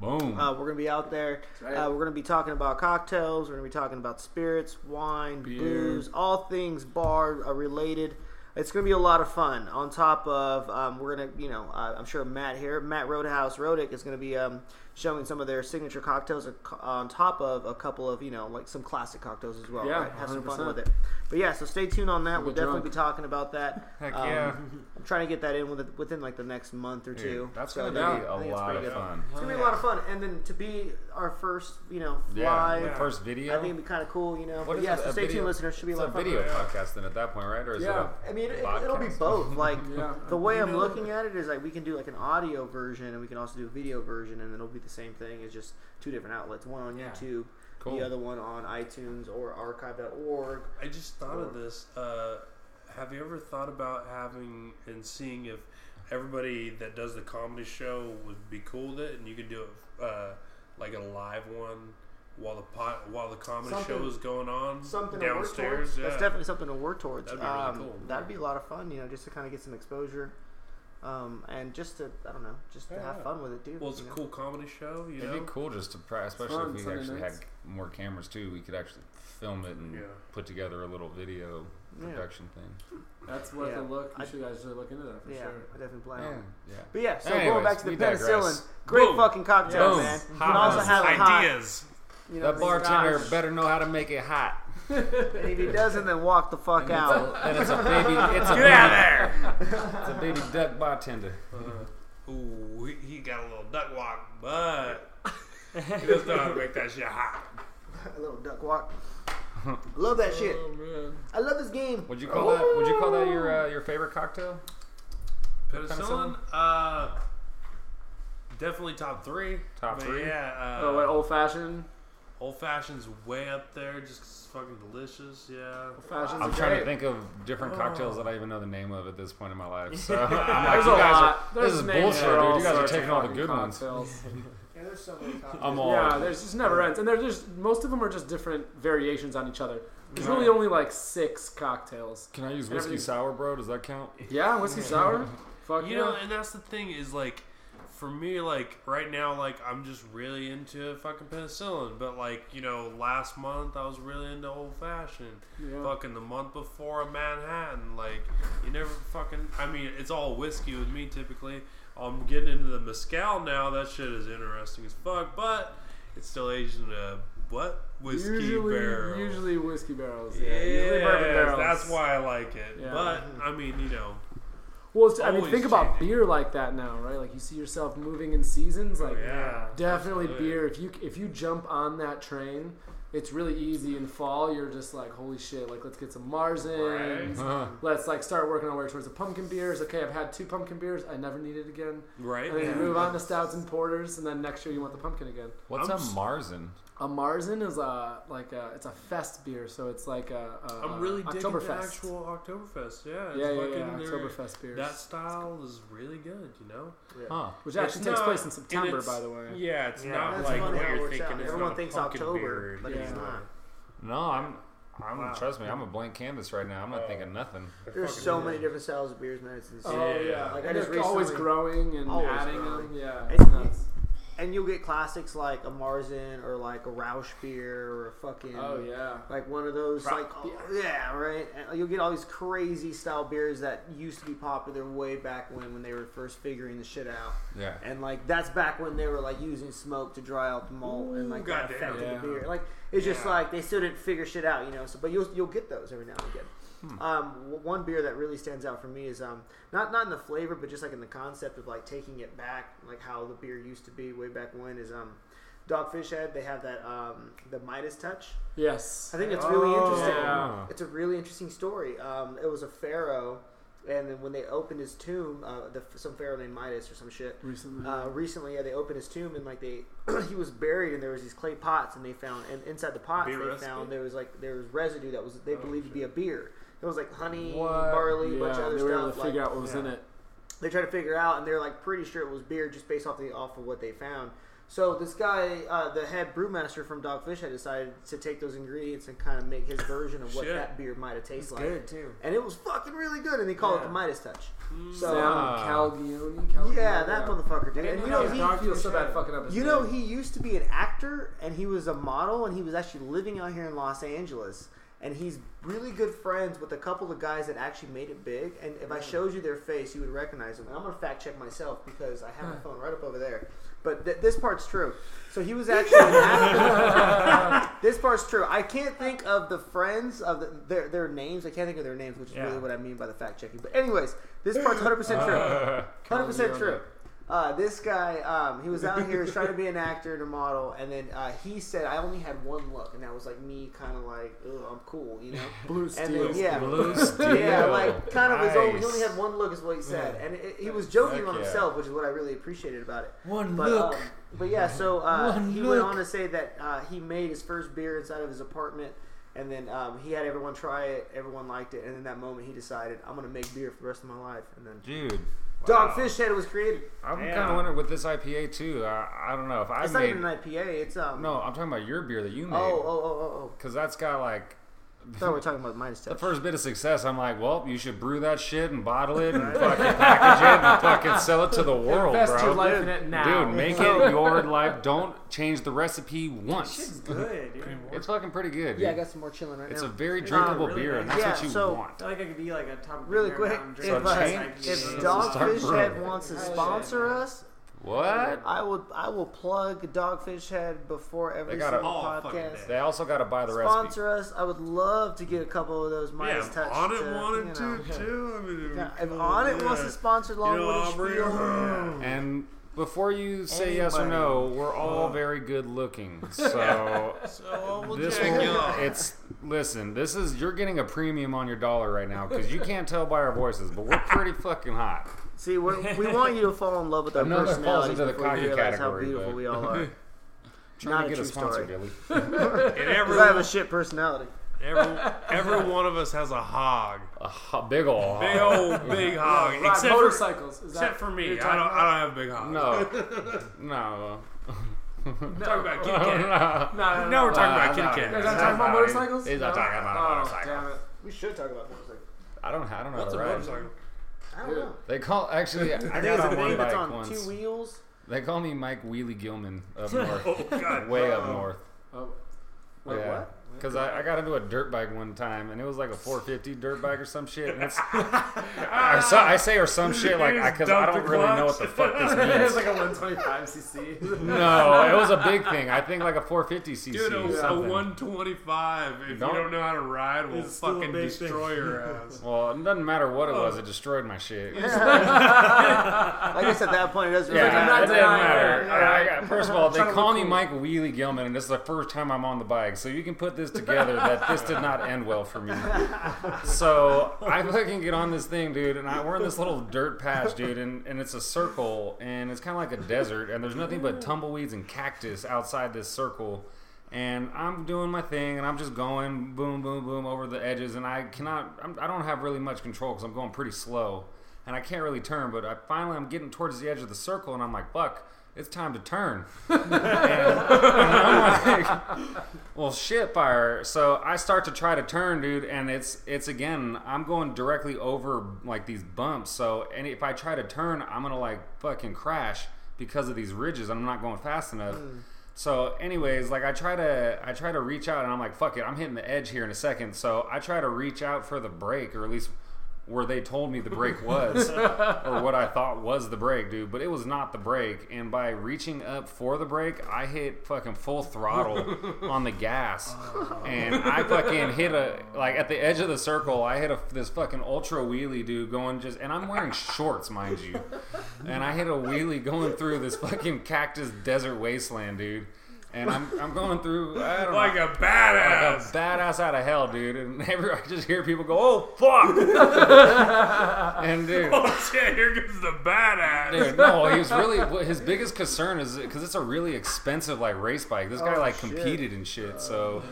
Boom. Uh, we're going to be out there. right. Uh, we're going to be talking about cocktails. We're going to be talking about spirits, wine, Beer. booze, all things bar uh, related. It's going to be a lot of fun. On top of, um, we're going to, you know, uh, I'm sure Matt here, Matt Roadhouse Rodick is going to be um, showing some of their signature cocktails on top of a couple of, you know, like some classic cocktails as well. Yeah, right? Have some fun with it. But yeah, so stay tuned on that. We'll We'll definitely drunk. be talking about that. Heck um, yeah. I'm trying to get that in with, within like the next month or Dude, two. that's So gonna be a lot pretty of good. fun. It's gonna be a lot of fun, and then to be our first, you know, Yeah, live. the Yeah. first I think it'd be kind of cool, you know. What but yeah, it, so stay video- tuned, listeners. Should be a lot of fun. video Yeah. podcast then at that point, right? Or is Yeah. it I mean, it, it'll be both. Like Yeah. the way You I'm looking at it is like we can do like an audio version, and we can also do a video version, and it'll be the same thing. It's just two different outlets. One on Yeah. YouTube, cool? the other one on iTunes or archive.org. I just thought of this. Uh, have you ever thought about having and seeing if everybody that does the comedy show would be cool with it, and you could do it uh, like a live one while the pot while the comedy Something- show is going on Something to work downstairs? towards. Yeah. That's definitely something to work towards. That'd be really um, cool. That'd be a lot of fun, you know, just to kind of get some exposure, um, and just to I don't know, just to Yeah. have fun with it, dude. well, it's a know? cool comedy show. You It'd know, be cool just to try, especially fun if we actually nights. had more cameras too. We could actually film it and Yeah. put together a little video Yeah. production thing. That's worth Yeah. a look. You I- should guys should look into that for Yeah, sure. I definitely plan Yeah, on. yeah. But yeah, so Anyways, going back to the we digress. penicillin, great Boom. fucking cocktail, Boom. man. You can also have it hot. ideas. You know, The bartender Scotch. better know how to make it hot. And if he doesn't, then walk the fuck And it's out. a, and it's a baby. It's a Get baby, out of there! It's a baby duck bartender. Uh, ooh, he, he got a little duck walk, but he doesn't know how to make that shit hot. a little duck walk. Love that shit. Oh man. I love this game. Would you call that? Would you call that your uh, your favorite cocktail? Penicillin, uh, definitely top three. Top But three? Yeah. Uh, Oh, what old fashioned? Old fashioned's way up there, just 'cause it's fucking delicious. Yeah. Old fashioned. I'm trying to think of different oh. cocktails that I even know the name of at this point in my life. So I'm like, There's you a guys lot. are. There's This is names bullshit, for all dude. You guys are sorts of taking all the fucking good ones. cocktails. there's so many cocktails. I'm all. Yeah, there's just never ends, and they're just most of them are just different variations on each other. There's really only like six cocktails. Can I use whiskey everything- sour, bro? Does that count? Yeah, whiskey sour. Fuck You yeah. know, and that's the thing is like, for me, like right now, like I'm just really into fucking penicillin. But like you know, last month I was really into old fashioned. Yeah. Fucking the month before a Manhattan. Like you never fucking. I mean, it's all whiskey with me typically. I'm getting into the mezcal now. That shit is interesting as fuck, but it's still aged in a what whiskey usually, barrel. usually whiskey barrels. yeah, Yeah, usually bourbon barrels. that's why I like it. Yeah. But I mean, you know, Well, it's, I mean, think about changing. beer like that now, right? Like you see yourself moving in seasons. Oh, like yeah. definitely Absolutely. beer. If you if you jump on that train, it's really easy. In fall, you're just like, holy shit! Like let's get some Marzens. Huh. Let's like start working our way towards the pumpkin beers. Okay, I've had two pumpkin beers. I never need it again. right. And then Yeah. you move on to stouts and porters, and then next year you want the pumpkin again. What's I'm a s- Marzen? A Marzen is a like a it's a fest beer, so it's like a, a I'm really a digging the actual Oktoberfest. Yeah, it's yeah, yeah, fucking, yeah, Oktoberfest beers. That style is really good, you know. Huh. which It's actually takes not- place in September, by the way. Yeah, it's Yeah. not like funny what you're works thinking. Everyone thinks October, beer, but you it's know. not. No, I'm. I'm. Wow. Trust me, I'm a blank canvas right now. I'm not thinking nothing. There's so good. many different styles of beers, man. It's insane. Oh Yeah. yeah, Like, I just they're always growing and Always adding growing. them. Yeah, And- it's nuts. And you'll get classics like a Marzen or like a Rauch beer or a fucking Oh yeah. like one of those Pro- like oh, yeah right. And you'll get all these crazy style beers that used to be popular way back when when they were first figuring the shit out. Yeah. And like that's back when they were like using smoke to dry out the malt and like that goddamn. affected Yeah. the beer. Like it's just like they still didn't figure shit out, you know. So but you'll you'll get those every now and again. Hmm. Um, one beer that really stands out for me is um not not in the flavor but just like in the concept of like taking it back like how the beer used to be way back when is um Dogfish Head they have that um the Midas touch. Yes. I think it's really Oh. interesting. Yeah. It's a really interesting story. Um, it was a pharaoh, and then when they opened his tomb, uh, the, some pharaoh named Midas or some shit. Recently. Uh, recently, yeah, they opened his tomb and like they, he was buried and there was these clay pots and they found and inside the pots Beer they recipe? found there was like there was residue that was they Oh, believed to be a beer. It was like honey, What? barley, a yeah, bunch of other stuff. they were able stuff. to figure out what was yeah. in it. they tried to figure out and they're like pretty sure it was beer just based off the off of what they found. So this guy, uh, the head brewmaster from Dogfish, had decided to take those ingredients and kind of make his version of what Shit. that beer might have tasted like. good too. And it was fucking really good, and they call it the Midas touch. Mm. So Sam. Calagione. Calagione, yeah, that motherfucker, dude. Didn't And you know know he, was I feel so bad fucking up his you know he used to be an actor, and he was a model, and he was actually living out here in Los Angeles. And he's really good friends with a couple of guys that actually made it big. And if I showed you their face, you would recognize them. And I'm gonna fact check myself because I have my phone right up over there. But th- this part's true. So he was actually an actor. this part's true. I can't think of the friends of the, their their names. I can't think of their names, which is Yeah. really what I mean by the fact checking. But anyways, this part's 100 percent true. Hundred percent true. Uh, this guy, um, he was out here was trying to be an actor and a model, and then uh, he said, "I only had one look," and that was like me, kind of like, "Ugh, I'm cool," you know. Blue And Steel. then yeah, Blue Steel. yeah, like kind of his own. He only had one look, is what he said, and it, he was joking Heck on yeah. himself, which is what I really appreciated about it. One But um, but yeah, so uh, he look. went on to say that uh, he made his first beer inside of his apartment. And then um, he had everyone try it. Everyone liked it. And in that moment, he decided, "I'm gonna make beer for the rest of my life." And then Dude, Dogfish Head was created. I'm Yeah. kind of wondering with this IPA too. I, I don't know if I It's not made. even an IPA. It's um. no, I'm talking about your beer that you made. Oh, made. oh, oh, oh, Because that's got like. I thought we were talking about Midas The first bit of success, I'm like, well, you should brew that shit and bottle it and fucking package it and fucking sell it to the world, Invest bro. your life in it now. Dude, make it your life. Don't change the recipe Shit's once. good. Dude. It's fucking pretty good. Yeah, I dude. got some more chilling right now. it's now. a very drinkable really beer, and nice. that's Yeah, what you so- want. I feel like I could be like a top. really beer quick, if, drinker. uh, change- if Start Dogfish brewing. Head wants to Oh, sponsor us, What? I would I will plug Dogfish Head before every got a- single Oh, fucking podcast. They also got to buy the recipe. Sponsor us. I would love to get a couple of those Yeah, Midas if Touch. on it to, wanted you know, to too. I mean, it'd be Yeah, if cool, on it wants yeah. to sponsor Long You know, Wooded Aubrey, Spiel, yeah. Uh, and before you say yes or no, we're all uh. very good looking. So So we'll this check will, you out. it's listen. This is you're getting a premium on your dollar right now because you can't tell by our voices, but we're pretty fucking hot. See, we're, we want you to fall in love with our Another falls into the before you cocky realize category, how beautiful but- we all are. Trying Not to a get a true sponsor, story. Billy. And every, I have a shit personality. every, every one of us has a hog. A ho- big ol' hog. Big hog. old big hog. Ride except for, motorcycles. Is that except for what me. you're I don't, about? I don't have a big hog. No, no. Talk about Kit Oh, Kat. no. No, no, no. Now we're talking Uh, about Kit no. You Kat. guys aren't talking about motorcycles? He's not No? talking about a oh, motorcycle. Damn it. We should talk about motorcycles. I don't. I don't know What's how a to ride. motorcycle? I don't know. They call actually. I, I think it's a on one that's bike on once. two wheels. They call me Mike Wheelie Gilman up oh, north, Oh God. way up Oh. north. Oh, Wait, yeah. what? Because I, I got into a dirt bike one time, and it was like a 450 dirt bike or some shit. And it's, I, so, I say or some shit like because I Dump don't the really know what the fuck this is. it's means. like a 125cc. No, it was a big thing. I think like a 450 cc. Dude, a, a 125. If Don't- you don't know how to ride, will It's still a fucking big thing. destroy your ass. Well, it doesn't matter what it Oh. was. It oh. destroyed my shit. like I guess at that point it doesn't Yeah, really it doesn't matter. it. I- I first of all, they call look me. Mike Wheelie Gilman, and this is the first time I'm on the bike, so you can put this together that this did not end well for me. So I fucking get on this thing, dude, and I, we're in this little dirt patch, dude, and, and it's a circle, and it's kind of like a desert, and there's nothing but tumbleweeds and cactus outside this circle. And I'm doing my thing, and I'm just going boom, boom, boom over the edges, and I cannot, I'm, I don't have really much control because I'm going pretty slow, and I can't really turn. But I finally, I'm getting towards the edge of the circle, and I'm like, "Fuck, it's time to turn." and, and I'm like, "Well, shit, fire!" So I start to try to turn, dude, and it's it's again, I'm going directly over like these bumps. So, and if I try to turn, I'm gonna like fucking crash because of these ridges. I'm not going fast enough. Mm. So, anyways, like I try to I try to reach out and I'm like, fuck it, I'm hitting the edge here in a second. So I try to reach out for the brake, or at least where they told me the break was, or what I thought was the break, dude. But it was not the break. And by reaching up for the break, I hit fucking full throttle on the gas, oh. and I fucking hit a like at the edge of the circle. I hit a this fucking ultra wheelie, dude, going just, and I'm wearing shorts, mind you, and I hit a wheelie going through this fucking cactus desert wasteland, dude. And I'm, I'm going through I don't Like know, a like a badass. badass out of hell, dude. And every I just hear people go, "Oh fuck!" and dude, oh shit! Here comes the badass. dude, no, he was really his biggest concern is because it's a really expensive like race bike. This guy Oh, like shit. competed and shit, so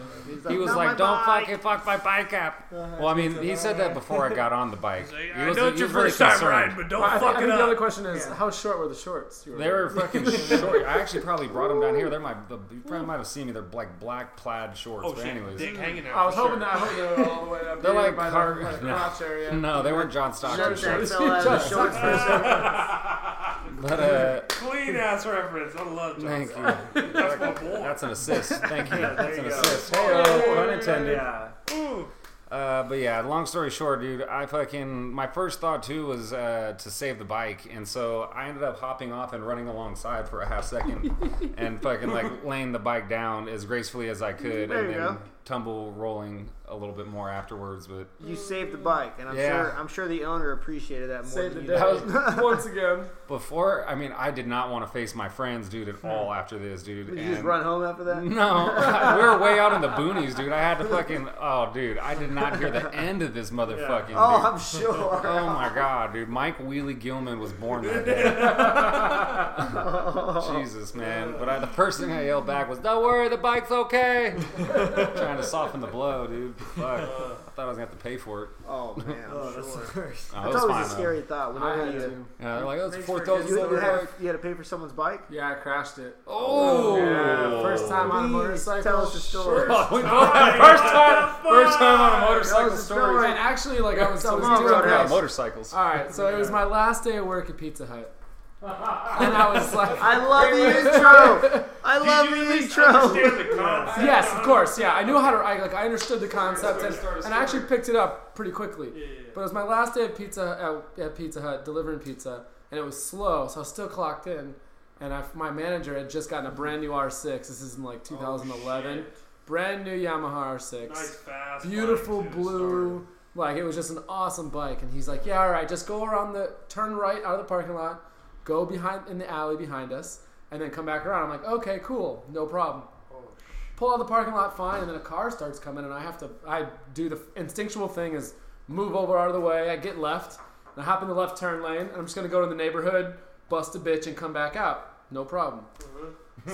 he was like, "Don't bike." fucking fuck my bike up." Uh-huh. Well, I mean, he said that before I got on the bike. He I was- know it's your was really first time concerned. riding, but don't Well, I think, I fuck think it the other up. question is, how short were the shorts? You They were fucking short. I actually probably brought them down here. They're my. The, you probably might have seen me. They're like black plaid shorts. Oh but shit! anyways, Dick hanging out. I was for hoping sure. that I hope they were all the way up They're here like by car- the, by the no. crotch area. no, they weren't John Stockton Sure, shorts. Jack fell out of the shorts for a second. But uh, Clean ass reference. I love John thank you. That's my boy. That's an assist. Thank you. That's an you go. assist. Hey, pun intended. Yeah. Ooh. Uh, but yeah, long story short, dude, I fucking my first thought too was uh, to save the bike, and so I ended up hopping off and running alongside for a half second, and fucking like laying the bike down as gracefully as I could, There and then go. tumble rolling a little bit more afterwards. But You saved the bike, and I'm Yeah. sure I'm sure the owner appreciated that more Save the than day. you. That did. was- Once again. before, I mean, I did not want to face my friends, dude, at all hmm. after this, dude. Did you just and- run home after that? No, we were way out in the boonies, dude. I had to fucking. Oh, dude, I did not hear the end of this motherfucking. Oh, dude. I'm sure. Oh my god, dude! Mike Wheelie Gilman was born that day. Jesus, man! But I, the first thing I yelled back was, "Don't worry, the bike's okay." Trying to soften the blow, dude. Fuck! Uh, I thought I was gonna have to pay for it. Oh man, I'm Oh, that's sure. the worst. Oh, it That's was always fine a though. scary thought. I Whenever had you, to. Yeah, like, "Oh, it's Thanks four for thousand you, you, had, you had to pay for someone's bike. Yeah, I crashed it. Oh, oh Yeah, first time on a Please motorcycle. tell us the story. Oh, we both had first time, first time on a motorcycle the story. story. And actually, like I was, I was Come on, doing Roadhouse. Motorcycles. All right, so it was my last day of work at Pizza Hut, and I was like, I love the intro. I love Did you at the least intro. the concept? Yes, of course. Yeah, I knew how to. I like. I understood the concept, and, and I actually picked it up pretty quickly. But it was my last day at Pizza at, at Pizza Hut delivering pizza, and it was slow, so I was still clocked in. And I, my manager had just gotten a brand new R6. This is in like 2011, shit. brand new Yamaha R6, Nice fast. beautiful bike, too, blue. Like it was just an awesome bike. And he's like, "Yeah, all right, just go around the turn right out of the parking lot, go behind in the alley behind us, and then come back around." I'm like, "Okay, cool, no problem." pull out of the parking lot fine, and then a car starts coming, and I have to, I do the instinctual thing is move over out of the way. I get left, and I hop in the left turn lane, and I'm just gonna go to the neighborhood, bust a bitch, and come back out. No problem.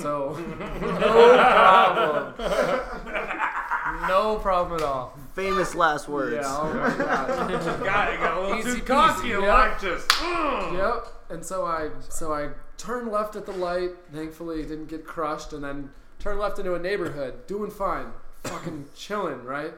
So, no problem. no problem at all. Famous last words. Yeah, oh my god. got, it got a little Easy too cocky. peasy, and yeah. like just. mm. Yep. And so I so I turned left at the light. Thankfully, didn't get crushed, and then turned left into a neighborhood, doing fine, fucking chilling, right?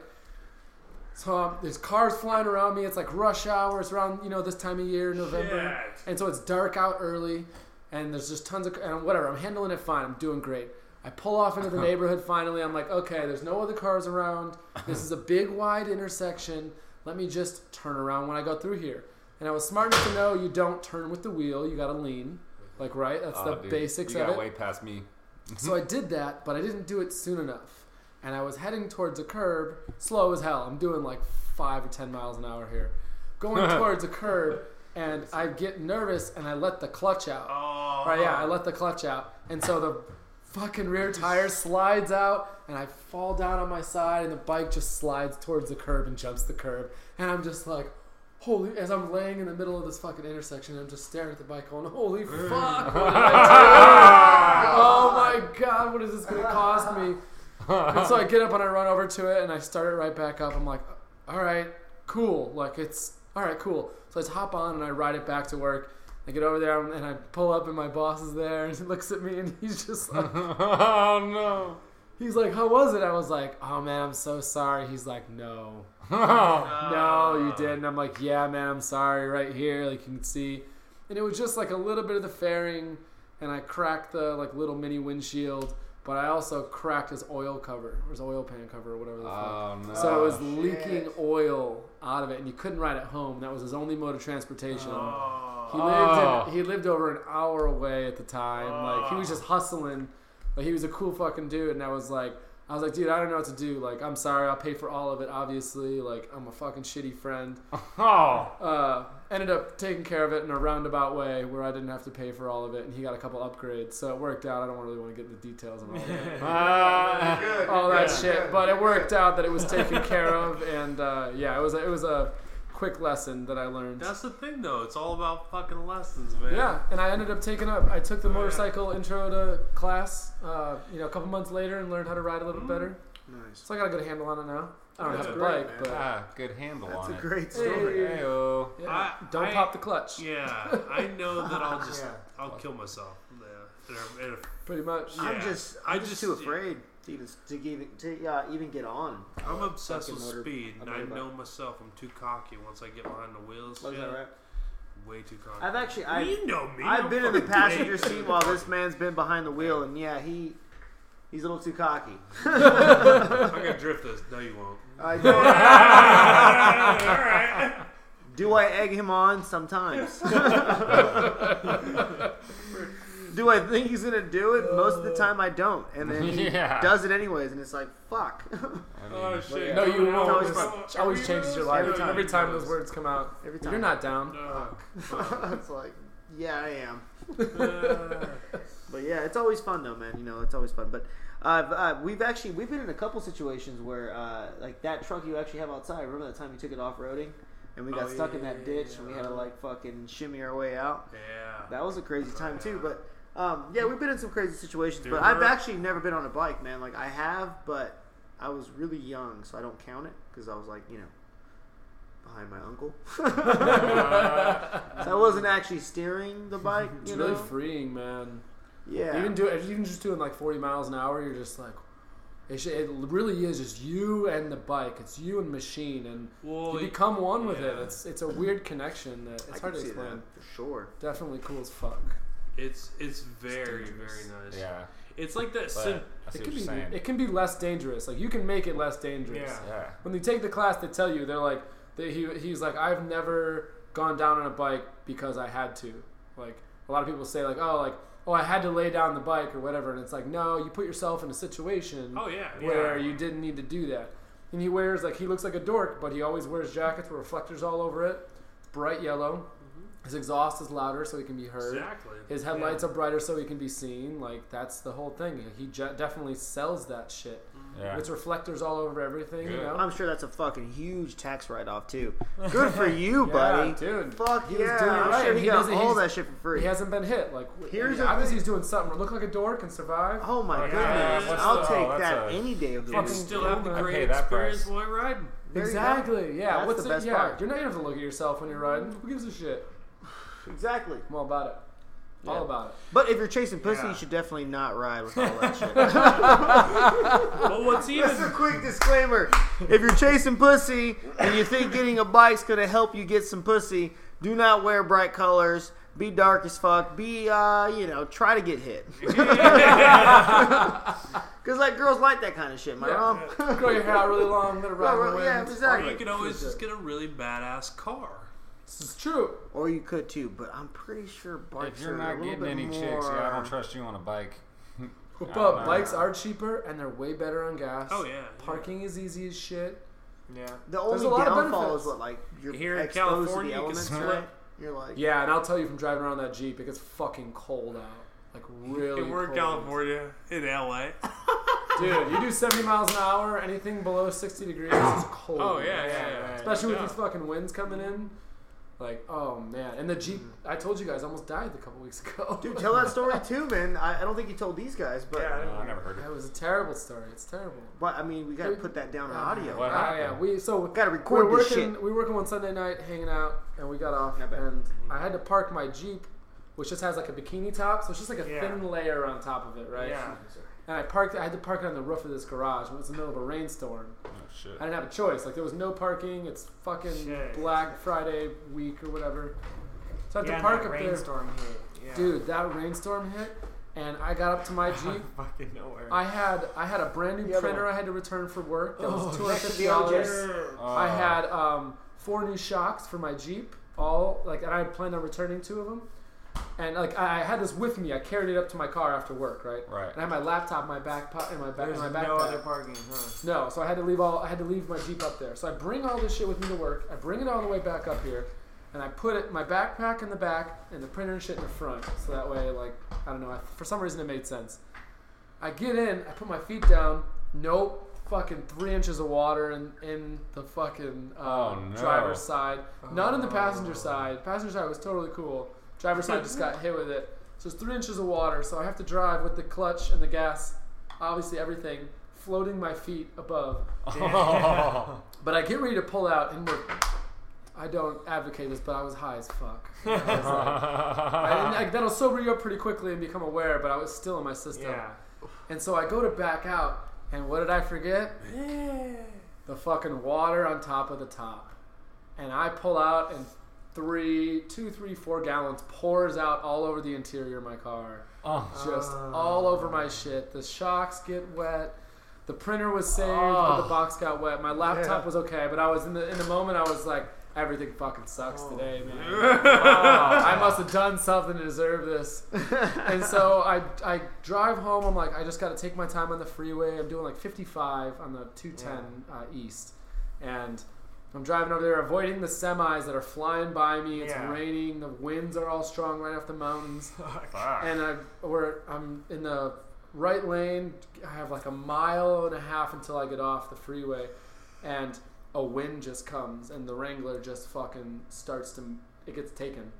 So um, there's cars flying around me. It's like rush hour. It's around you know this time of year, November, Shit. and so it's dark out early, and there's just tons of and whatever. I'm handling it fine. I'm doing great. I pull off into the neighborhood finally. I'm like, okay, there's no other cars around. This is a big wide intersection. Let me just turn around when I go through here. And I was smart enough to know you don't turn with the wheel. You got to lean, like right. That's Oh, the dude, basics you of got it. way past me. So I did that, but I didn't do it soon enough. And I was heading towards a curb, slow as hell. I'm doing like five or ten miles an hour here, going towards a curb, and I get nervous and I let the clutch out. Oh. Right, yeah, I let the clutch out, and so the fucking rear tire slides out, and I fall down on my side, and the bike just slides towards the curb and jumps the curb, and I'm just like, holy! As I'm laying in the middle of this fucking intersection, I'm just staring at the bike, going, holy mm. fuck! What did I do? oh my god! What is this gonna cost me? And so I get up and I run over to it, and I start it right back up. I'm like, all right, cool. Like it's all right, cool. So I just hop on and I ride it back to work. I get over there and I pull up and my boss is there and he looks at me and he's just like, oh no. He's like, how was it? I was like, oh man, I'm so sorry. He's like, no, Oh. no, you didn't. I'm like, yeah, man, I'm sorry. Right here, like you can see, and it was just like a little bit of the fairing, and I cracked the like little mini windshield, but I also cracked his oil cover, or his oil pan cover, or whatever the oh, fuck. Oh no. So it was shit. leaking oil out of it, and you couldn't ride it home. That was his only mode of transportation. Oh. He lived Oh. in, he lived over an hour away at the time. Like he was oh. just hustling, but he was a cool fucking dude. And I was like, I was like, dude, I don't know what to do. Like, I'm sorry, I'll pay for all of it. Obviously, like I'm a fucking shitty friend. Oh. Uh, ended up taking care of it in a roundabout way where I didn't have to pay for all of it, and he got a couple upgrades. So it worked out. I don't really want to get into the details of all that. Good. all that good, shit. good. But it worked out that it was taken care of, and uh, yeah, it was it was a quick lesson that I learned. That's the thing, though. It's all about fucking lessons, man. Yeah, and I ended up taking up. I took the Oh, yeah. motorcycle intro to class, uh, you know, a couple months later, and learned how to ride a little bit better. Nice. So I got a good handle on it now. I don't That's have a great, bike, man. but Ah, good handle That's on a it. great story. Hey. Heyo. yeah, I- don't I- pop the clutch. Yeah, I know that I'll just Yeah. I'll kill myself. Yeah, in a- Pretty much. Yeah. I'm just, I I'm just, just- too afraid to even to even to uh, even get on. I'm obsessed with motor- speed, and I know myself. I'm too cocky once I get behind the wheels. Was that right? Way too cocky. I've actually, I've, you know me. I've I'm been in the passenger seat while this man's been behind the wheel, and yeah, he he's a little too cocky. I'm gonna drift this. No, you won't. I do, Alright. do I egg him on sometimes? Do I think he's gonna do it? Most of the time, I don't, and then he Yeah. does it anyways, and it's like fuck. I mean, Oh shit! No, you Come won't. on, It's come always- on. always changes your life Every time. every time those words come out. Every time You're not down. No. it's like, yeah, I am. But yeah, it's always fun though, man. You know, it's always fun. But uh, uh, we've actually we've been in a couple situations where uh, like that truck you actually have outside. Remember that time you took it off roading, and we got Oh, stuck in yeah, that yeah, ditch, yeah. and we had to like fucking shimmy our way out. yeah. That was a crazy time too. But um, yeah, we've been in some crazy situations. Dude, but I've we're- actually never been on a bike, man. Like I have, but I was really young, so I don't count it because I was like, you know. Behind my uncle, so I wasn't actually steering the bike. It's You really freeing, man. yeah. Even do even just doing like 40 miles an hour, you're just like, it, should, it really is just you and the bike. It's you and machine, and Well, you become one with it. It's it's a weird connection that I it's can hard to see explain. that for sure. Definitely cool as fuck. It's it's very dangerous. very nice. yeah. It's like that. Sim- It can be saying. it can be less dangerous. Like you can make it less dangerous. Yeah. yeah. When you take the class, they tell you they're like they, he he's like I've never gone down on a bike because I had to. Like a lot of people say like oh like oh I had to lay down the bike or whatever, and it's like no, you put yourself in a situation oh yeah. where yeah. you didn't need to do that. And he wears like he looks like a dork, but he always wears jackets with reflectors all over it. It's bright yellow. His exhaust is louder so he can be heard. Exactly. His headlights are brighter so he can be seen. Like that's the whole thing. He je- definitely sells that shit. Yeah. It's reflectors all over everything. You know. I'm sure that's a fucking huge tax write off too. Good for you, Yeah, buddy. dude. Fuck He was yeah! doing it I'm right, sure he, he got doesn't- all that shit for free. He hasn't been hit. Like Here's the obviously thing. he's doing something. Look like a door can survive. Oh my yeah. goodness! What's I'll the- take oh, that a- any day of the And week. you still have the I great pay that experience price. while you're riding. There you go. Exactly. Yeah. That's What's the it? best yeah. part. You're not gonna have to look at yourself when you're riding. Who gives a shit? Exactly. I'm all about it. Yeah. All about it. But if you're chasing pussy, Yeah. you should definitely not ride with all that shit. But what's even Just a quick disclaimer: if you're chasing pussy and you think getting a bike's gonna help you get some pussy, do not wear bright colors. Be dark as fuck. Be, uh, you know, try to get hit. Because like girls like that kind of shit. Am I Yeah. wrong? Grow your hair out really long. Let it ride in the Well, wind. yeah, or exactly. you can always just get a really badass car. This is true. Or you could too, but I'm pretty sure bikes. If you're are a not little getting any more... chicks, yeah, I don't trust you on a bike. But bikes are cheaper and they're way better on gas. Oh yeah. Parking is easy as shit. Yeah. The There's only a lot downfall benefits. is what like you're Here in California, you the can elements, split. right? You're like, Yeah, and I'll tell you from driving around that Jeep, it gets fucking cold out. Like really we're in. California, in LA. Dude, you do 70 miles an hour, anything below 60 degrees is cold. Oh yeah, yeah, yeah. Especially with these fucking winds coming in. Like, oh man. And the Jeep, mm-hmm. I told you guys, almost died a couple weeks ago. dude, tell that story too, man. I, I don't think you told these guys, but Yeah, No, I never heard It it. was a terrible story. It's terrible. but I mean, we got to put that down on ah, audio. What Ah, happened? yeah, we so Got to we record were this working. shit. We were working one Sunday night, hanging out, and we got off, I bet. and I mm-hmm. had to park my Jeep, which just has like a bikini top, so it's just like a Yeah. thin layer on top of it, right? Yeah. And I parked. I had to park it on the roof of this garage. and It was in the middle of a rainstorm. Mm-hmm. Shit. I didn't have a choice. Like there was no parking. It's fucking Shit. Black Friday week or whatever. So I had Yeah, to park that up there. hit. Yeah. Dude, that rainstorm hit, and I got up to my Jeep. fucking nowhere. I had I had a brand new The other printer one. I had to return for work. That was Oh, two hundred next to fifty the dollars. OJ. Oh. I had um, four new shocks for my Jeep. All like, and I had planned on returning two of them. And like, I, I had this with me. I carried it up to my car after work, right? Right. And I had my laptop in my back po- in my back There's in my no backpack. other parking, huh? No, so I had to leave all. I had to leave my Jeep up there. So I bring all this shit with me to work. I bring it all the way back up here, and I put it my backpack in the back and the printer and shit in the front. So that way, like I don't know, I, for some reason it made sense. I get in, I put my feet down. Nope, fucking three inches of water in in the fucking uh, Oh, no. driver's side. Not in the passenger side. Passenger side was totally cool. Driver's side just got hit with it. So it's three inches of water. So I have to drive with the clutch and the gas, obviously everything floating my feet above. Oh. But I get ready to pull out, and we're. I don't advocate this, but I was high as fuck. I was like- I didn't- that'll sober you up pretty quickly and become aware, but I was still in my system. Yeah. And so I go to back out, and what did I forget? The fucking water on top of the top. And I pull out, and three, two, three, four gallons pours out all over the interior of my car. oh. Just Oh. all over my shit. The shocks get wet. The printer was saved, but Oh. the box got wet. My laptop Yeah. was okay, but I was in the in the moment. I was like, everything fucking sucks Oh. today, man. I must have done something to deserve this. and so I I drive home. I'm like, I just got to take my time on the freeway. I'm doing like 55 on the 210 uh, east, and I'm driving over there, avoiding the semis that are flying by me. It's Yeah. raining. The winds are all strong right off the mountains Fuck. and I we're I'm in the right lane. I have like a mile and a half until I get off the freeway, and a wind just comes, and the Wrangler just fucking starts to it gets taken,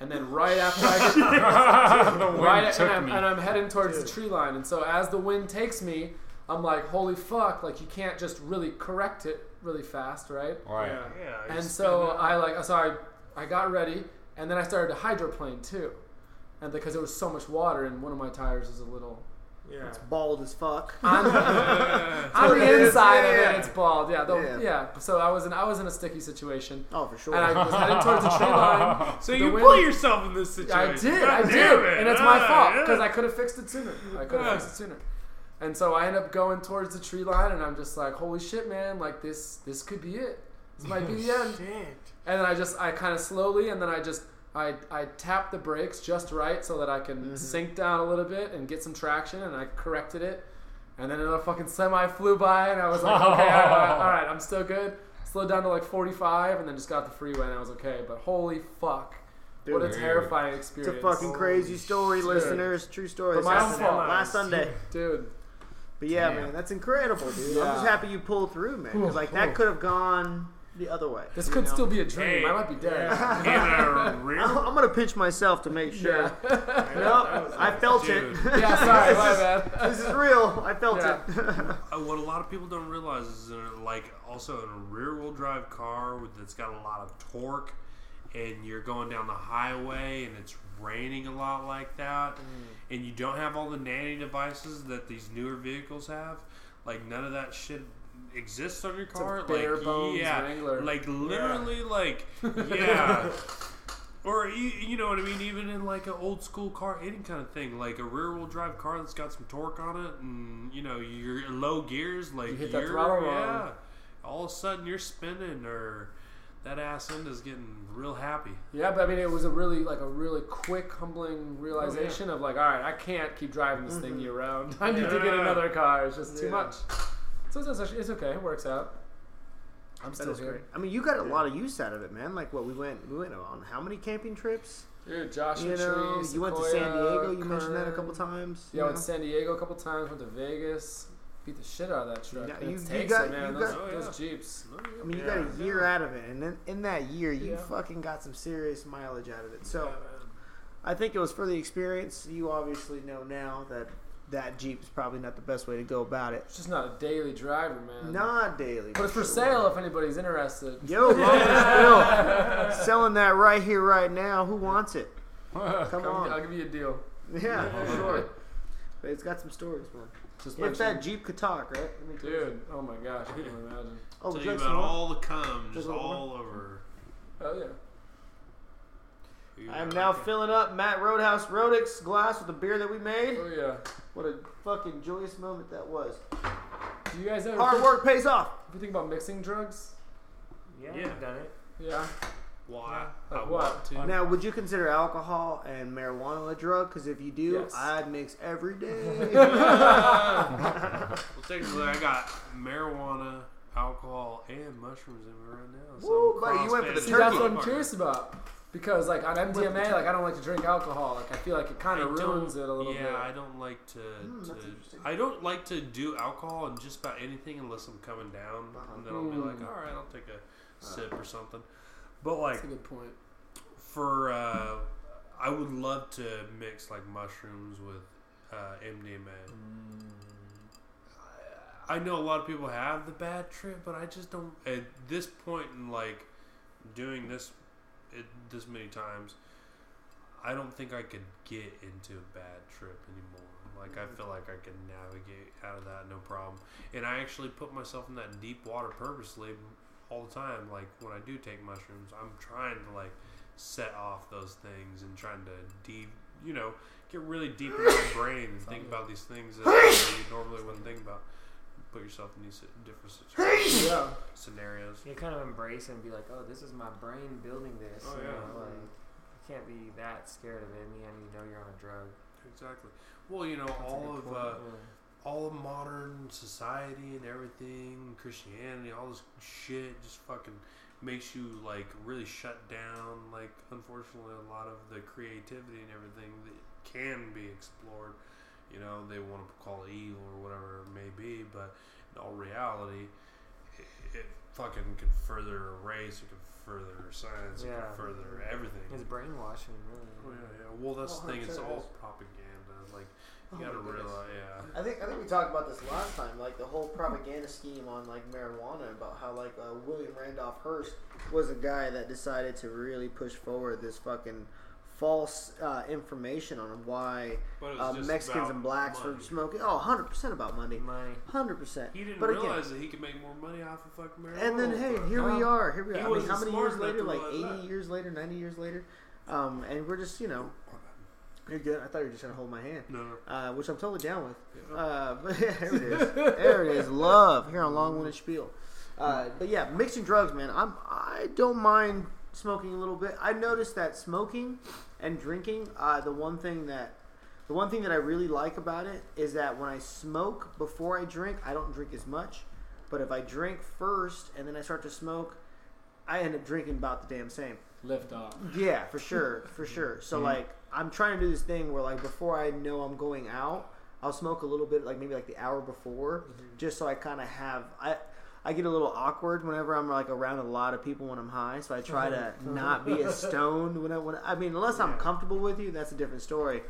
and then right after I get off, the wind right took and I'm, me. and I'm heading towards the tree line, and so as the wind takes me, I'm like, holy fuck! Like you can't just really correct it really fast, right? right. Yeah. Yeah. and so. I like so I I got ready and then I started to hydroplane too, and because there was so much water and one of my tires is a little Yeah. It's bald as fuck. on, on what it the is, inside yeah, of it it's bald yeah though, Yeah. yeah so I was in I was in a sticky situation Oh, for sure. and I was heading towards the tree line. So you wind- put yourself in this situation. I did, God I damn did, it. and it's my fault yeah. because I could have fixed it sooner. I could have Yeah. fixed it sooner. And so I end up going towards the tree line, and I'm just like, "Holy shit, man! Like this, this could be it. This might be the end." Shit. And then I just, I kind of slowly, and then I just, I, I tap the brakes just right so that I can Mm-hmm. sink down a little bit and get some traction, and I corrected it. And then another fucking semi flew by, and I was like, okay, all right, all right, I'm still good. Slowed down to like 45, and then just got the freeway, and I was okay. But holy fuck, what a Dude. terrifying It's experience, a fucking crazy story, shit. listeners. True story. But This my own happened fault. last Sunday. dude. But yeah, Damn. man, that's incredible, dude. I'm just happy you pulled through, man. Because like that could have gone the other way. This could know? still be a dream. Hey. I might be dead. In a rear I'm, I'm gonna pinch myself to make sure. Yeah. No, I felt Dude. it. yeah, sorry, my this, bad. is, this is real. I felt Yeah. it. Uh, what a lot of people don't realize is in like also in a rear wheel drive car with, that's got a lot of torque and you're going down the highway and it's raining a lot like that and you don't have all the nanny devices that these newer vehicles have like none of that shit exists on your car like bones yeah Wrangler. like literally like yeah or you, you know what I mean? Even in like an old school car, any kind of thing, like a rear wheel drive car that's got some torque on it, and you know your low gears, like You hit that throttle yeah, all of a sudden you're spinning, or that ass end is getting real happy. Yeah, but I mean, it was a really like a really quick, humbling oh, realization of like, all right, I can't keep driving this thing mm-hmm. year round. I need to get another car. It's just too much. So it's, actually, it's okay. It works out. I'm That still is here, great. I mean, you got a lot of use out of it, man. Like what we went, we went on how many camping trips? dude. Joshua You know, Tree, you went to San Diego. You mentioned that a couple times. Yeah, you I went to San Diego a couple times. Went to Vegas. Beat the shit out of that truck. Yeah, it you- you takes got- it, man. you those, got- Oh, those yeah. jeeps. Oh, I mean, you Yeah. got a year out of it, and then in that year, you Yeah. fucking got some serious mileage out of it. So, I think it was for the experience. You obviously know now that that Jeep is probably not the best way to go about it. It's just not a daily driver, man. Not daily, But it's for sure. sale if anybody's interested. Yo, Logan Spill, selling that right here, right now. Who wants it? Come Come on. I'll give you a deal. Yeah, for sure. But it's got some stories, man. Just If mention- that Jeep could talk, right? Let me tell you. dude. Oh my gosh, I can't imagine. Oh, Tell you about all the comes Just a little all over. Oh yeah. I am now filling up Matt Roadhouse Rodix glass with the beer that we made. Oh yeah. What a fucking joyous moment that was. Do you guys ever Hard think, work pays off. If you think about mixing drugs? Yeah, Yeah. I've done it. Yeah. Why? Like I what? want to. Now, would you consider alcohol and marijuana a drug? Because if you do, Yes. I'd mix every day. Well, technically, I got marijuana, alcohol, and mushrooms in me right now. So Woo, I'm buddy, you went for the crossfaded. See, that's what I'm Turkey. curious about. Because like on MDMA, like I don't like to drink alcohol. Like I feel like it kind of ruins it a little yeah, bit. Yeah, I don't like to. That's to. I don't like to do alcohol and just about anything unless I'm coming down, Uh-huh. and then I'll be like, Hmm. all right, I'll take a sip or something. But like That's a good point. for, uh, I would love to mix like mushrooms with uh, MDMA. I know a lot of people have the bad trip, but I just don't. At this point in like doing this, it, this many times, I don't think I could get into a bad trip anymore. Like I feel like I can navigate out of that no problem. And I actually put myself in that deep water purposely all the time. Like when I do take mushrooms, I'm trying to like set off those things and trying to deep, you know, get really deep in my brain and think about these things that you normally wouldn't think about. Put yourself in these different situations, Yeah. scenarios. You kind of embrace it and be like, oh, this is my brain building this. Oh, you yeah. know, like, you can't be that scared of it, and you know you're on a drug. Exactly. Well, you know, That's all of point, uh, yeah. All of modern society and everything, Christianity, all this shit just fucking makes you like really shut down. Like, unfortunately, a lot of the creativity and everything that can be explored, you know, they want to call it evil or whatever it may be, but in all reality, it, it fucking could further race, it could further science, it could further everything. It's brainwashing, really. Oh, yeah, yeah. Well, that's Oh, the thing. It's all propaganda. Like, Oh you gotta goodness. realize, yeah. I think I think we talked about this last time, like the whole propaganda scheme on like marijuana, about how like uh, William Randolph Hearst was a guy that decided to really push forward this fucking false uh, information on why But it was uh, Mexicans and blacks money. were smoking. Oh, 100 percent about money, Money. hundred percent. He didn't but again, realize that he could make more money off of fucking marijuana. and then hey, but- here we are. Here we He are. I mean, how many years later? Like 80 that. years later, 90 years later, um, and we're just you know, you're good. I thought you were just gonna hold my hand. No, no. uh, which I'm totally down with. Yeah. Uh, but yeah, there it is. there it is. Love here on Long Winded Spiel. Uh, but yeah, mixing drugs, man. I'm I don't mind smoking a little bit. I noticed that smoking and drinking, uh, the one thing that the one thing that I really like about it is that when I smoke before I drink, I don't drink as much. But if I drink first and then I start to smoke, I end up drinking about the damn same. Lift off. Yeah, for sure, for sure. So Mhm. like, I'm trying to do this thing where like before I know I'm going out, I'll smoke a little bit, like maybe like the hour before, mm-hmm. just so I kind of have I. I get a little awkward whenever I'm like around a lot of people when I'm high, so I try to not be as stoned when I when I mean unless I'm comfortable with you, that's a different story.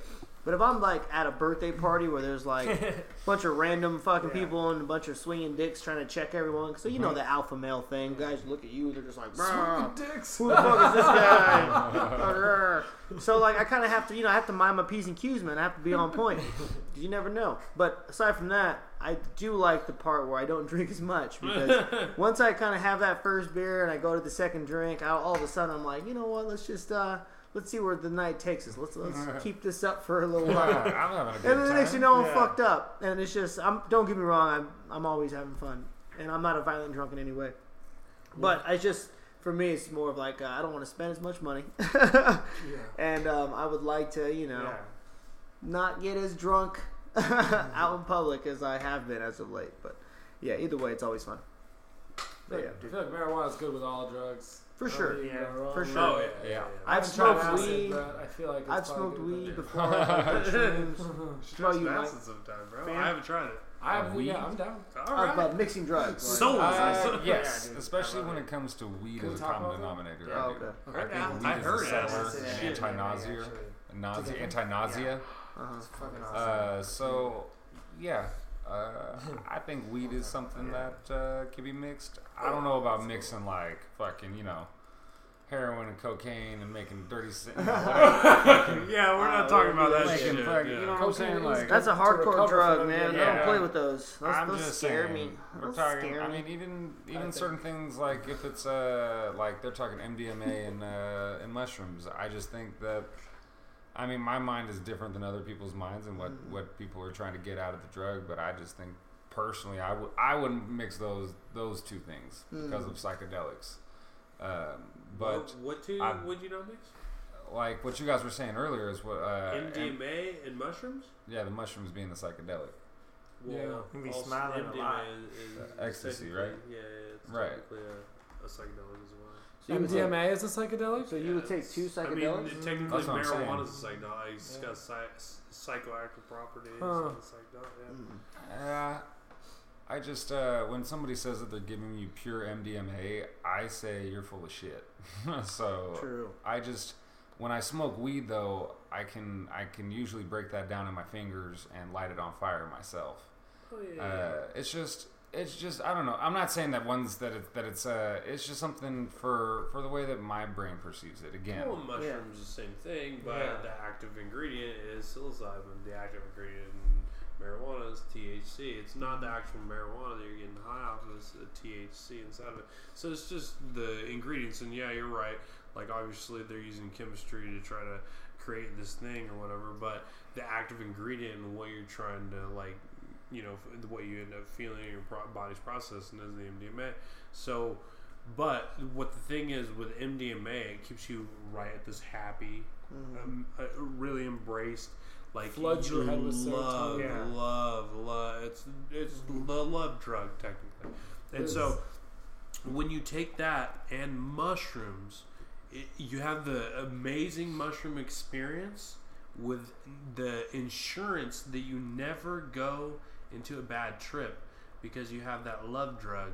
But if I'm like at a birthday party where there's like a bunch of random fucking Yeah. people and a bunch of swinging dicks trying to check everyone, so you know the alpha male thing, guys look at you they're just like, "Bruh, Dicks. who the fuck is this guy? so like I kind of have to, you know, I have to mind my p's and q's, man. I have to be on point. you never know. But aside from that, I do like the part where I don't drink as much because once I kind of have that first beer and I go to the second drink, I, all of a sudden I'm like, you know what? Let's just uh, let's see where the night takes us. Let's let's keep this up for a little I'm while. having a And then the next you know, I'm Yeah. fucked up, and it's just I'm. Don't get me wrong, I'm I'm always having fun, and I'm not a violent drunk in any way. But I just for me, it's more of like uh, I don't want to spend as much money, Yeah. and um, I would like to, you know, Yeah. not get as drunk out in public as I have been as of late. But yeah, either way, it's always fun. But yeah, I feel like marijuana is good with all drugs. For sure. think Yeah, for sure. Oh yeah, Yeah. I've haven't smoked acid, weed. but I feel like it's I've probably smoked good. weed Yeah. before. I've done shrooms. Just you acid like- sometime, bro. Fan? I haven't tried it. I have Weed? yeah, I'm down. All Uh, right. but mixing drugs. like- So- Uh, Yeah, yes, dude, especially when it. it comes to weed Can as a common denominator. Yeah, I do. okay. I Heard think weed I is heard a acid settler, is an anti-nausea, nausea, anti-nausea. Uh-huh. It's fucking awesome. Uh, so yeah, uh, I think weed is something that uh, can be mixed. I don't know about mixing like fucking you know heroin and cocaine and making dirty. si- You know, yeah, we're Uh, not talking about that shit. fucking- yeah. you know what I'm Cocaine saying? Like, That's a hardcore recover drug, man. it. Yeah. Don't play with those. Those, I'm those just scare saying, me. We're Those talking. scare I mean, even even certain things like if it's uh like they're talking MDMA and uh, and mushrooms. I just think that. I mean, my mind is different than other people's minds and what, Mm-hmm. what people are trying to get out of the drug. But I just think personally, I would I wouldn't mix those those two things because Mm. of psychedelics. Um, but what, what two I'm- would you not mix? like what you guys were saying earlier is what uh, M- MDMA and mushrooms. yeah, the mushrooms being the psychedelic. Well, You'd be also smiling a MDMA lot. is, is Uh, ecstasy, right? Yeah, yeah, it's Right. technically a, a psychedelic as well. So you would take, MDMA is a psychedelic. so you would take two I mean, psychedelics? technically, That's what I'm saying. marijuana is a psychedelic. It's got psy- psychoactive properties. Huh. and psychedelic, yeah. Mm. Uh, I just uh, when somebody says that they're giving you pure MDMA, I say you're full of shit. so True. I just when I smoke weed though, I can I can usually break that down in my fingers and light it on fire myself. Oh, yeah, Uh, it's just it's just I don't know. I'm not saying that one's that it, that it's uh it's just something for for the way that my brain perceives it. Again, Well, mushrooms the same thing, but Yeah. the active ingredient is psilocybin. The active ingredient in marijuana is THC. It's not the actual marijuana that you're getting high off of; it's the THC inside of it. So it's just the ingredients. And yeah, you're right. Like obviously they're using chemistry to try to create this thing or whatever, but the active ingredient and what you're trying to like, you know, f- what you end up feeling your pro- body's processing is the MDMA. So. But what the thing is with MDMA, it keeps you right at this happy, Mhm. um, uh, really embraced, like Floods your head with love. Yeah. love, love. It's it's the love drug technically, and It so when you take that and mushrooms, it, you have the amazing mushroom experience with the insurance that you never go into a bad trip because you have that love drug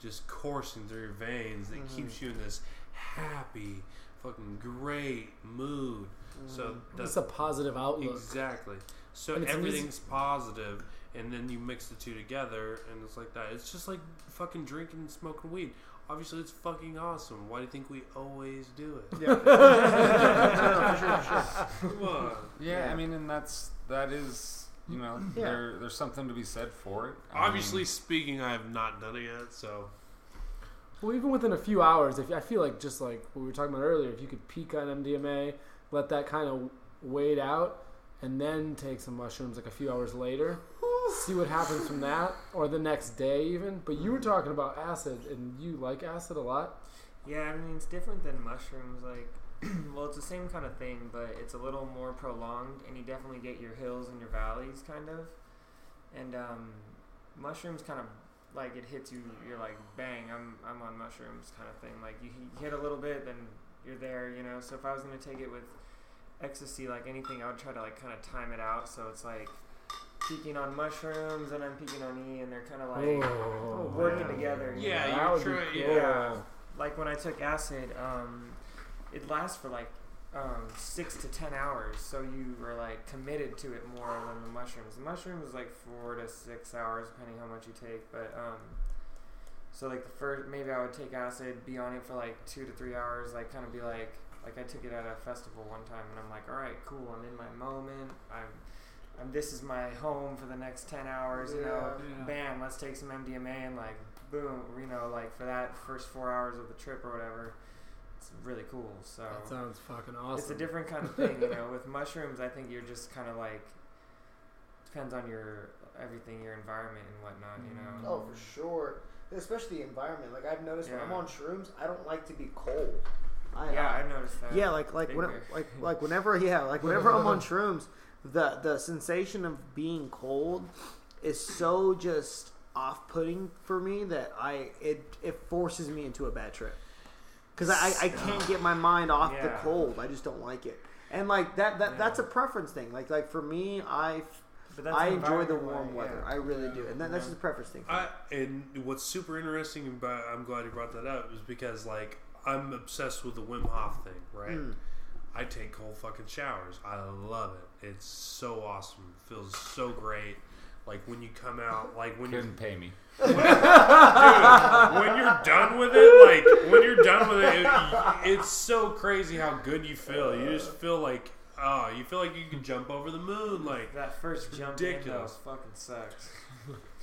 just coursing through your veins that Mhm. keeps you in this happy, fucking great mood. So It's that's a positive outlook. exactly. So And it's easy- everything's positive, and then you mix the two together, and it's like that. It's just like fucking drinking and smoking weed. Obviously, it's fucking awesome. Why do you think we always do it? Yeah. No, for sure, for sure. Come on. yeah, Yeah. I mean, and that's that is you know Yeah. there there's something to be said for it. I Obviously mean, speaking, I have not done it yet, so Well, even within a few hours, if I feel like just like what we were talking about earlier, if you could peak on MDMA, let that kind of wait out, and then take some mushrooms like a few hours later, see what happens from that, or the next day even. But you were talking about acid, and you like acid a lot. Yeah, I mean it's different than mushrooms. Like, well, it's the same kind of thing, but it's a little more prolonged, and you definitely get your hills and your valleys, kind of. And um, mushrooms kind of like it hits you. You're like, bang, I'm I'm on mushrooms, kind of thing. Like you, you hit a little bit, then you're there. You know. So if I was gonna take it with ecstasy, like anything, I would try to like kind of time it out. So it's like peaking on mushrooms and I'm peaking on E, and they're kind of like Oh, working man. together. you Yeah, know? you that would try- yeah. cool. Yeah. like when I took acid, um, it lasts for like um, six to ten hours, so you are like committed to it more than the mushrooms. The mushrooms is like four to six hours, depending how much you take. But um, so like the first, maybe I would take acid, be on it for like two to three hours, like kind of be like, like I took it at a festival one time, and I'm like, all right, cool, I'm in my moment, I'm. I'm, this is my home for the next 10 hours, you know. Yeah. Bam, let's take some MDMA and like boom, you know, like for that first four hours of the trip or whatever, it's really cool. So That sounds fucking awesome. it's a different kind of thing, you know. With mushrooms, I think you're just kind of like depends on your everything, your environment and whatnot, you know. Oh, for sure. Especially the environment. Like I've noticed when I'm on shrooms, I don't like to be cold. I, Yeah, I- I noticed that. yeah, like like Big when, bear. like like whenever yeah, like whenever I'm on shrooms, the the sensation of being cold is so just off-putting for me that I it it forces me into a bad trip because I I can't get my mind off the cold. I just don't like it. And like that that that's a preference thing. Like like for me, I I enjoy the warm why- weather. yeah. I really do, and that, that's just a preference thing. I and what's super interesting about I'm glad you brought that up is because like I'm obsessed with the Wim Hof thing, right? Mm. I take cold fucking showers. I love it. It's so awesome. It feels so great. Like when you come out, like when you Couldn't pay me. When you're done with it, like when you're done with it, it, it's so crazy how good you feel. You just feel like, oh, you feel like you can jump over the moon. Like, That first jump in ridiculous. though fucking sucks.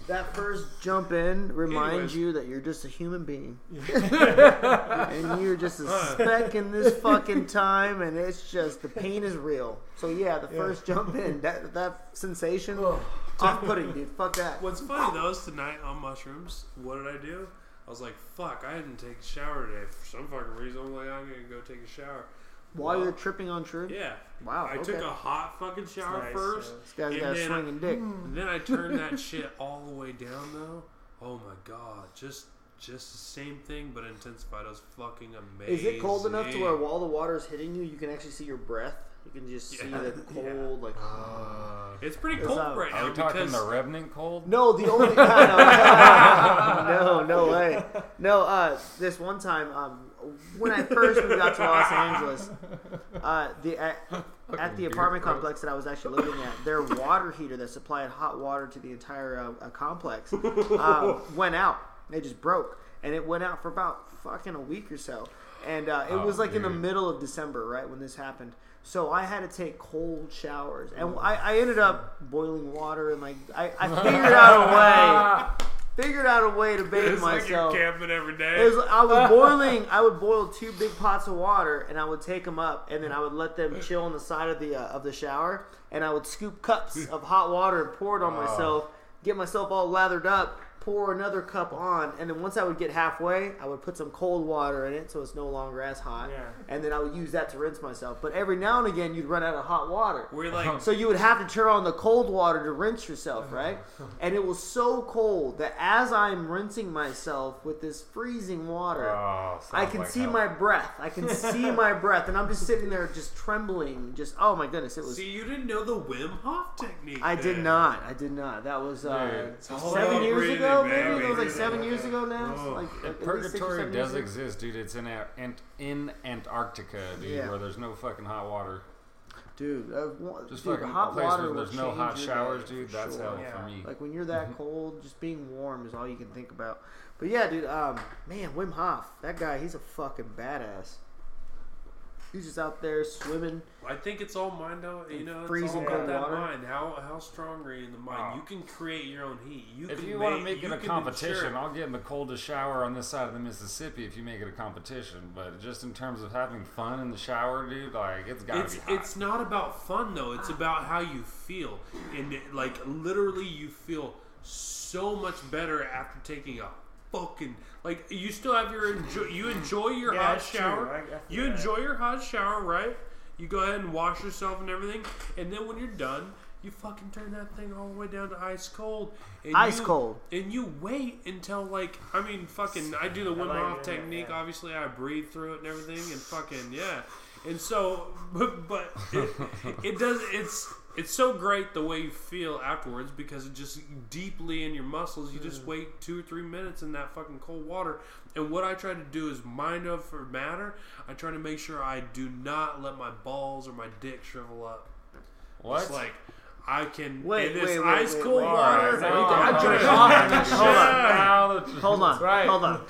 That first jump in reminds Anyways. you that you're just a human being. and you're just a speck in this fucking time, and it's just, the pain is real. So, yeah, the first jump in, that that sensation, off putting, dude. Fuck that. what's funny though is tonight on mushrooms, what did I do? I was like, fuck, I didn't take a shower today for some fucking reason. I'm like, I'm gonna go take a shower. While Well, you're tripping on truth? Yeah, Wow. I okay. took a hot fucking shower Nice, first. This guy's and got a then I- swinging dick. And then I turned that shit all the way down though. Oh my god, just just the same thing but intensified. It was fucking amazing. Is it cold enough to where while the water is hitting you, you can actually see your breath? You can just see Yeah. the cold, like. It's pretty It's, cold uh, right now Are we talking because the Revenant cold? No, the only no, no way. No, uh, this one time, um, when I first moved out to Los Angeles, uh, the at, at the apartment complex that I was actually living at, their water heater that supplied hot water to the entire uh, uh, complex um, went out. It just broke, and it went out for about fucking a week or so. And uh, it Oh, was like in the middle of December, right when this happened. So I had to take cold showers, and I, I ended up boiling water, and like I, I figured out a way figured out a way to bathe it's like you're myself. camping every day. It was, I was boiling. I would boil two big pots of water, and I would take them up, and then I would let them chill on the side of the uh, of the shower, and I would scoop cups of hot water and pour it on Oh. myself, get myself all lathered up, pour another cup on, and then once I would get halfway, I would put some cold water in it so it's no longer as hot, Yeah. and then I would use that to rinse myself. But every now and again, you'd run out of hot water. We're like, So you would have to turn on the cold water to rinse yourself, right? And it was so cold that as I'm rinsing myself with this freezing water, Oh, I can like see hell. my breath. I can see my breath, and I'm just sitting there, just trembling. Just oh my goodness, it was. see, you didn't know the Wim Hof technique. I did not. I did not. That was uh, Dude, seven years breathing, ago. Baby. Maybe it was like seven years ago now. Oh. Like at- at least six or Purgatory does ago. exist, dude. It's in a, Ant- in Antarctica, dude, Yeah. where there's no fucking hot water. dude. Uh, one- Just dude, fucking hot place water where there's no hot showers, dude. That's sure. hell Yeah. for me. Like when you're that cold, just being warm is all you can think about. But yeah, dude, um, man, Wim Hof, that guy, he's a fucking badass. He's just out there swimming. I think it's all mind out. You know, it's Freezing all about that water. mind. How how strong are you in the mind? Oh. You can create your own heat. You if can you make, want to make it a competition, ensure- I'll get in the coldest shower on this side of the Mississippi if you make it a competition. But just in terms of having fun in the shower, dude, like it's gotta It's be hot. it's not about fun though. It's about how you feel, and it, like literally, you feel so much better after taking a fucking like. You still have your enjoy. You enjoy your Yeah, hot it's true. shower. I- I you that. enjoy your hot shower, right? You go ahead and wash yourself and everything, and then when you're done, you fucking turn that thing all the way down to ice cold. And Ice you- cold. And you wait until like I mean, fucking. I do the Wim like Hof it, technique. yeah. Obviously, I breathe through it and everything, and fucking yeah. And so, but, but it, it does. It's it's so great the way you feel afterwards because it just deeply in your muscles. You Mm. just wait two or three minutes in that fucking cold water. And what I try to do is mind over matter. I try to make sure I do not let my balls or my dick shrivel up. What? It's like I can Wait, in this wait, wait, ice wait, cold wait. water. Alright, we now- got now- jerk now- off. Hold on. now Hold on. right. Hold on.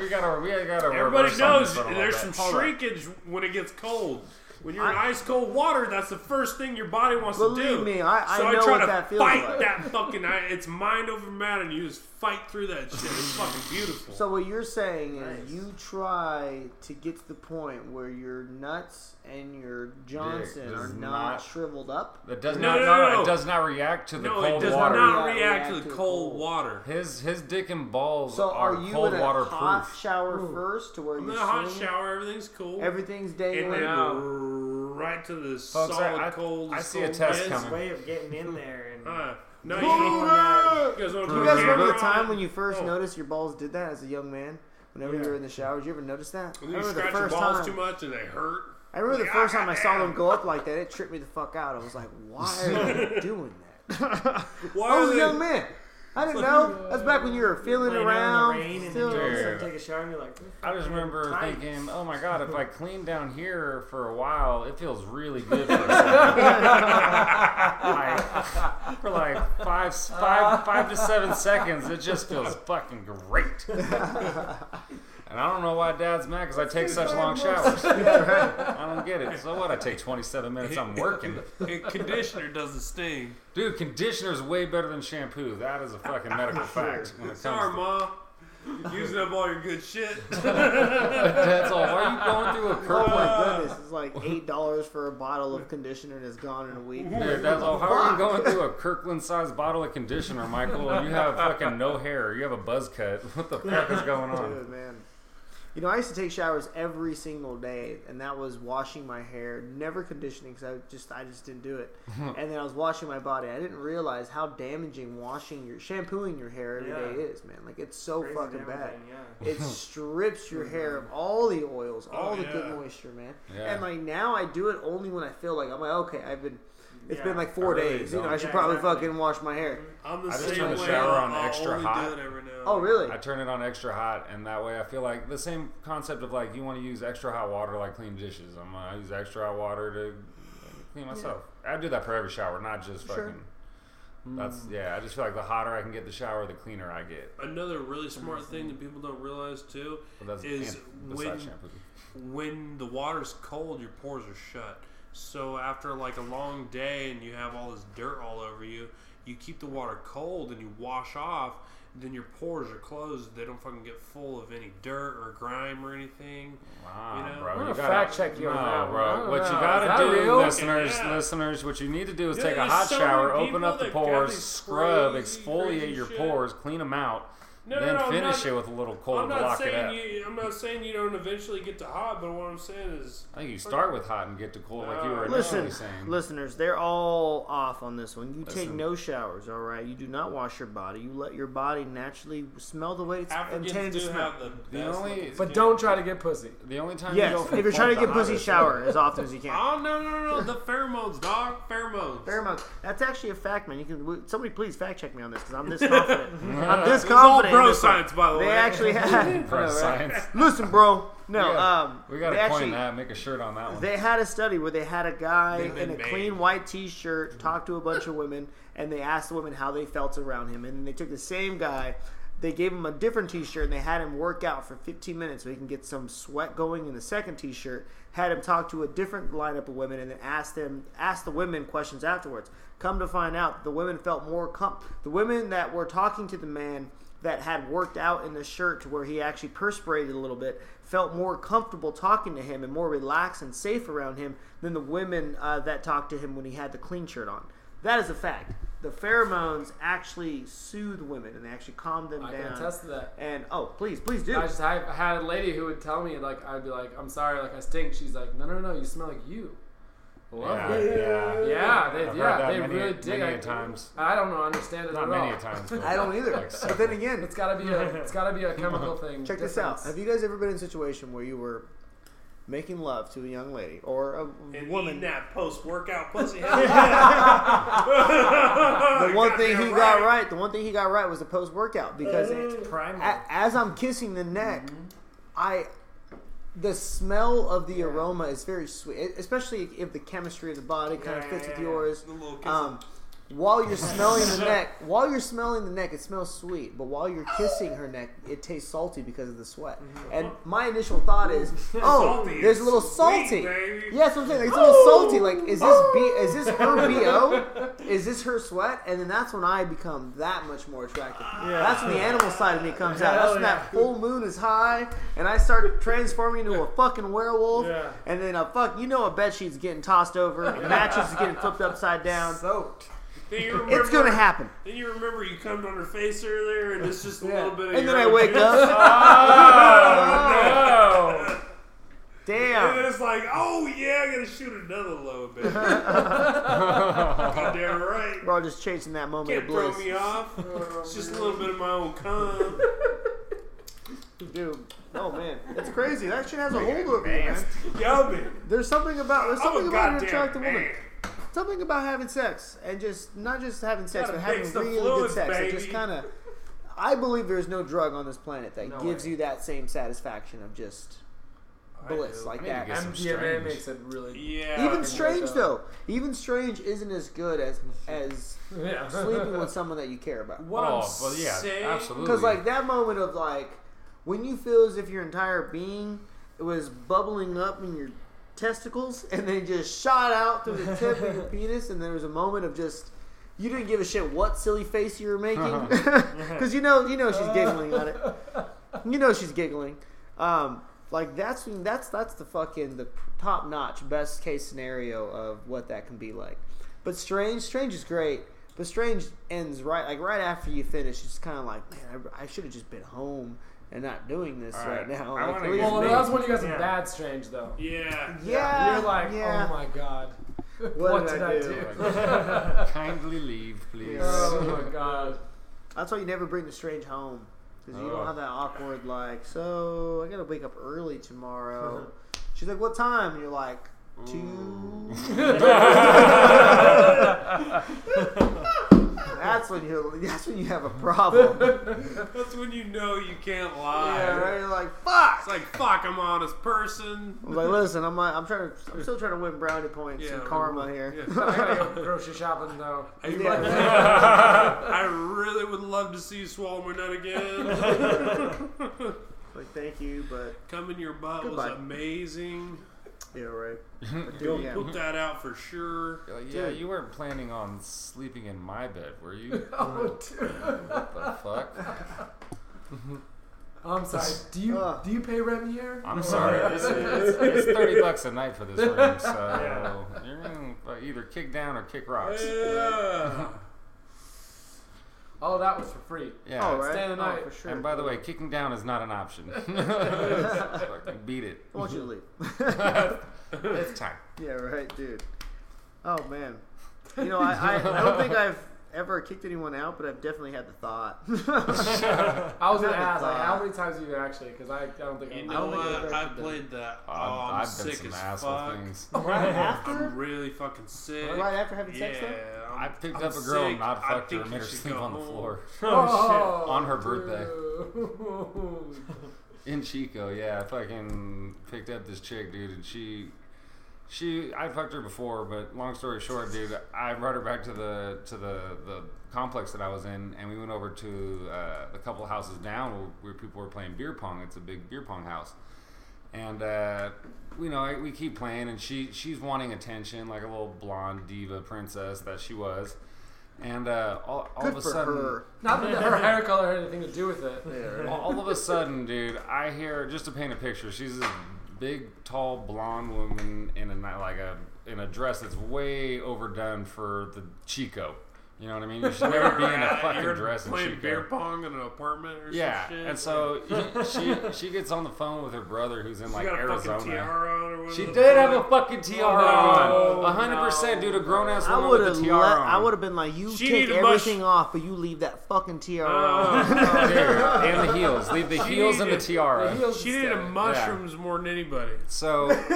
We gotta, we gotta. Everybody knows something for there's some bit. Hold on. shrinkage when it gets cold. When you're in ice cold water, that's the first thing your body wants to do. Believe me, I- I so know I try what to that feels fight like. that fucking. I, it's mind over matter, and you just fight through that shit. It's fucking beautiful. So what you're saying is Nice. you try to get to the point where your nuts and your Johnson does are not, not- shriveled up. It does No, not. no, No, no, no. It does not react to the cold water. no, it does water. not React- react to the to cold cold. water. His his dick and balls So are, are you cold in a water hot proof. shower first to where you're in a hot shower, everything's cool. Everything's and dangling then out. right to the Folks, solid I- I- cold. I see a test bed. His coming. way of getting in there and Uh, no, Boomer! you, you guys want Do you guys remember the time when you first Oh. noticed your balls did that as a young man? Whenever you were in the shower, did you ever notice that? I When you remember the scratch your first balls time. too much and they hurt. I remember the first ah, time I saw them go up like that. It tripped me the fuck out. I was like, why are they doing that? Why I are was a young man. I didn't know. That's back when you were feeling laying around. in the rain and still- then all of a sudden take a shower and you're like, I just remember Tight. thinking, oh my god, if I clean down here for a while, it feels really good for a second. like, for like five, five, five to seven seconds, it just feels fucking great. And I don't know why Dad's mad because I take such long showers. I don't get it. So what? I take 27 minutes. I'm working. And conditioner does the sting. Dude, conditioner is way better than shampoo. That is a fucking medical fact. When it comes Sorry, to ma. Using up all your good shit. That's all. Why are you going through a Oh Kirkland? my goodness! It's like eight dollars for a bottle of conditioner and it's gone in a week. Dude, that's all. How are you going through a Kirkland-sized bottle of conditioner, Michael? And you have fucking no hair. You have a buzz cut. What the fuck is going on? Dude, man. You know, I used to take showers every single day, and that was washing my hair, never conditioning because I just I just didn't do it. and then I was washing my body. I didn't realize how damaging washing your shampooing your hair every day Yeah. is, man. Like it's so crazy fucking bad. Yeah. It strips your hair of all the oils, all Oh, the good moisture, man. Yeah. And like now, I do it only when I feel like I'm like, okay, I've been. It's Yeah. been like four really days. You know. I should Yeah, probably exactly. fucking wash my hair. I'm the I just same turn the way. shower on I'll extra hot. do it every now oh, and Oh, really? I turn it on extra hot, and that way I feel like the same concept of like you want to use extra hot water to like clean dishes. I'm gonna use extra hot water to clean myself. I do that for every shower, not just fucking. Sure. fucking. Mm. That's yeah. I just feel like the hotter I can get the shower, the cleaner I get. Another really smart thing that people don't realize too But that's Is and when- shampoo. when the water's cold, your pores are shut. So after like a long day and you have all this dirt all over you, you keep the water cold and you wash off. Then your pores are closed. They don't fucking get full of any dirt or grime or anything. Wow, You know? bro. I'm you gonna gotta, fact check you on that bro. What know. you gotta do, real? listeners, Yeah. listeners, what you need to do is Yeah, take a hot so shower, open up the pores, scrub, exfoliate your shit. pores, clean them out, No, no, then no, I'm finish not- it with a little cold I'm not lock it saying up. you. I'm not saying you don't eventually get to hot, but what I'm saying is, I think you start with hot and get to cold, like you uh, were Listen, initially saying. listeners, they're all off on this one. You take no showers, all right? You do not wash your body. You let your body naturally smell the way it's Africans intended to smell. the The only- But skin. don't try to get pussy. The only time Yes, you go from if you're trying to get pussy, shower as often as you can. Oh no, no, no, no! The pheromones, dog. Pheromones. Pheromones. That's actually a fact, man. You can somebody please fact check me on this because I'm this confident. I'm this confident. In bro science, by the They way. actually had. I know, Bro, right? science. Listen, bro. No, Yeah, um, we gotta they coin actually, that. Make a shirt on that one. They had a study where they had a guy in a made. clean white T-shirt talk to a bunch of women, and they asked the women how they felt around him. And then they took the same guy, they gave him a different T-shirt, and they had him work out for 15 minutes so he can get some sweat going in the second T-shirt. Had him talk to a different lineup of women, and then asked them, asked the women questions afterwards. Come to find out, the women felt more com- the women that were talking to the man that had worked out in the shirt to where he actually perspirated a little bit felt more comfortable talking to him and more relaxed and safe around him than the women uh, that talked to him when he had the clean shirt on. That is a fact. The pheromones actually soothe women and they actually calm them I down. can attest to that. And oh, please, please do. I just I had a lady who would tell me like I'd be like I'm sorry like I stink. She's like no no no you smell like you. Yeah, Yeah, yeah, yeah, Yeah, they I've yeah heard that they many, really dig. many I, a times. I don't know I understand it Not at many all. times. I don't either. like but then again, It's gotta be a it's gotta be a chemical thing. check this out. Have you guys ever been in a situation where you were making love to a young lady or a And woman. eating that post workout pussy. The one thing he got right, the one thing he got right was the post workout because Primal. a- as I'm kissing the neck, mm-hmm. I the smell of the aroma is very sweet, especially if the chemistry of the body kind of fits yeah, with yeah. yours. The little kissing. Um, while you're smelling the neck, while you're smelling the neck, it smells sweet. But while you're kissing her neck, it tastes salty because of the sweat. And my initial thought is, oh, Salty there's a little salty. baby. Yeah, that's what I'm saying. Like, it's a little salty. Like, is this b? Is this her bo? Is this her sweat? And then that's when I become that much more attractive. Yeah. That's when the animal side of me comes out. That's when that full moon is high, and I start transforming into a fucking werewolf. Yeah. And then a fuck, you know, a bed sheet's getting tossed over, mattress is getting flipped upside down. Soaked. Remember, It's gonna happen. Then you remember you cummed on her face earlier, and it's just a little bit of And then I wake juice. up. Oh, And Damn. then it's like, oh yeah, I gotta shoot another load, baby. Goddamn right. We're all just chasing that moment Can't of throw me off. It's just a little bit of my own cum. Dude, oh man, it's crazy. That shit has a hold over you, man. Yummy. There's something about there's something about an attractive woman. Man. Something about having sex and just not just having sex, but having really fluids, good sex. It just kind of. I believe there's no drug on this planet that No gives way. you that same satisfaction of just bliss do. like I that. get MDMA makes it really. Yeah. Even strange though, even strange isn't as good as as Yeah. sleeping with someone that you care about. What oh, I'm well, yeah, saying, absolutely. Because like that moment of like when you feel as if your entire being was bubbling up in your testicles and then just shot out through the tip of your penis, and there was a moment of just you didn't give a shit what silly face you were making because you know you know she's giggling at it. You know she's giggling. Um, like that's that's that's the fucking the top notch best case scenario of what that can be like. But strange, strange is great. But strange ends right like right after you finish. It's kind of like man, I, I should have just been home and not doing this All right, right. now. I Like, wanna least Well, me. that's when you guys some Yeah. bad strange though. Yeah. yeah, You're like, oh yeah. oh my god, What what, did did I I do? do? Kindly leave, please. oh my god. That's why you never bring the strange home because you don't Oh. have that awkward like. So I gotta wake up early tomorrow. She's like, "What time?" And you're like, two. That's when you. That's when you have a problem. That's when you know you can't lie. yeah, right. You're like, "Fuck." It's like, fuck, I'm an honest person. I'm like, "Listen, I'm. Like, I'm trying to. I'm still trying to win brownie points Yeah, and karma here." Yeah. I gotta go grocery shopping though. I, Yeah. I really would love to see you swallow my nut again. like, thank you, but coming in your butt Goodbye. was amazing. Yeah, right. But Go dude, yeah. put that out for sure. You're like, yeah, Dude. you weren't planning on sleeping in my bed, were you? Oh, dude. what the fuck? I'm um, sorry. Do you Ugh. do you pay rent here? I'm sorry. It's, it's, it's thirty bucks a night for this room, so you're gonna either kick down or kick rocks. Yeah. Oh, that was for free. Yeah. oh, right. stay the Oh, for sure. And by the way, kicking down is not an option. Fucking beat it. I want you to leave. It's time. Yeah, right, dude. Oh man, you know, I, I, I don't think I've ever kicked anyone out, but I've definitely had the thought. I was gonna ask, like, how many times have you actually? Because I, I don't think You I've, know I don't think what? I've I done played that. Oh, I've, I'm I've done sick some as asshole fuck. things. right after, I'm really fucking sick. right after having yeah. sex, though. I'm- I picked I'm up a girl sick. and not I fucked her think and made her sleep go on the floor Oh, shit. On her birthday. in Chico. Yeah, I fucking picked up this chick, dude, and she, she, I fucked her before, but long story short, dude, I brought her back to the to the the complex that I was in, and we went over to uh, a couple of houses down where, where people were playing beer pong. It's a big beer pong house. And uh, you know, we keep playing, and she she's wanting attention, like a little blonde diva princess that she was. And uh, all, all Good of a for sudden, her. Not that her hair color had anything to do with it. Yeah, right. all of a sudden, dude, I hear just to paint a picture. She's this big, tall, blonde woman in a like a in a dress that's way overdone for the Chico. You know what I mean? You should never be in a fucking You're dress and playing shit. beer go. pong in an apartment or Yeah, some shit. and so she she gets on the phone with her brother who's in she like got a Arizona. fucking tiara on or whatever. She the did have fuck. a fucking tiara oh, no, on. A hundred percent, dude. A grown ass I woman would with have a let. tiara on. I would have been like, you She take needed mush- everything off, but you leave that fucking tiara Oh, on. Dude, and the heels. Leave the She heels and the needed- tiara. The heels She stay. needed mushrooms more than anybody. So,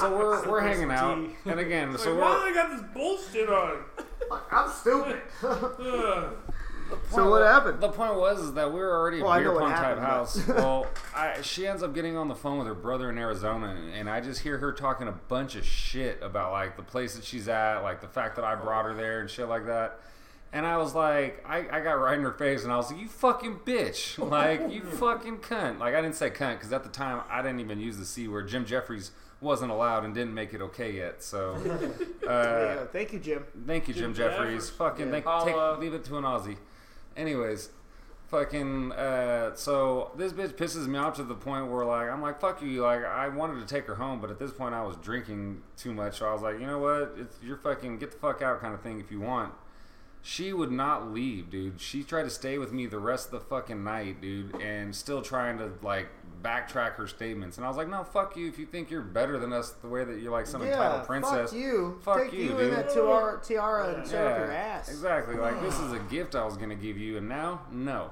so we're we're hanging out, and again, It's so like, why we're I got this bullshit on? I'm stupid. So what happened? The point was is that we were already a Well, I beer pong type house. well, I, she ends up getting on the phone with her brother in Arizona, and I just hear her talking a bunch of shit about like the place that she's at, like the fact that I brought her there and shit like that. And I was like, I, I got right in her face, and I was like, "You fucking bitch! Like you fucking cunt!" Like I didn't say cunt because at the time I didn't even use the c word. Jim Jefferies wasn't allowed and didn't make it okay yet. So, There uh, you. Thank you, Jim. Thank you, Jim, Jim Jefferies. Jeffers. Fucking Yeah. thank, take, leave it to an Aussie. Anyways, fucking. Uh, so this bitch pisses me off to the point where like I'm like fuck you. Like I wanted to take her home, but at this point I was drinking too much. So I was like, you know what? It's you're fucking get the fuck out kind of thing if you want. She would not leave, dude. She tried to stay with me the rest of the fucking night, dude, and still trying to like backtrack her statements. And I was like, no, fuck you. If you think you're better than us, the way that you're like some yeah, entitled princess, fuck you. Fuck Take you, you, dude. in that tiara, tiara and shove up your ass. Exactly. Like this is a gift I was gonna give you, and now no.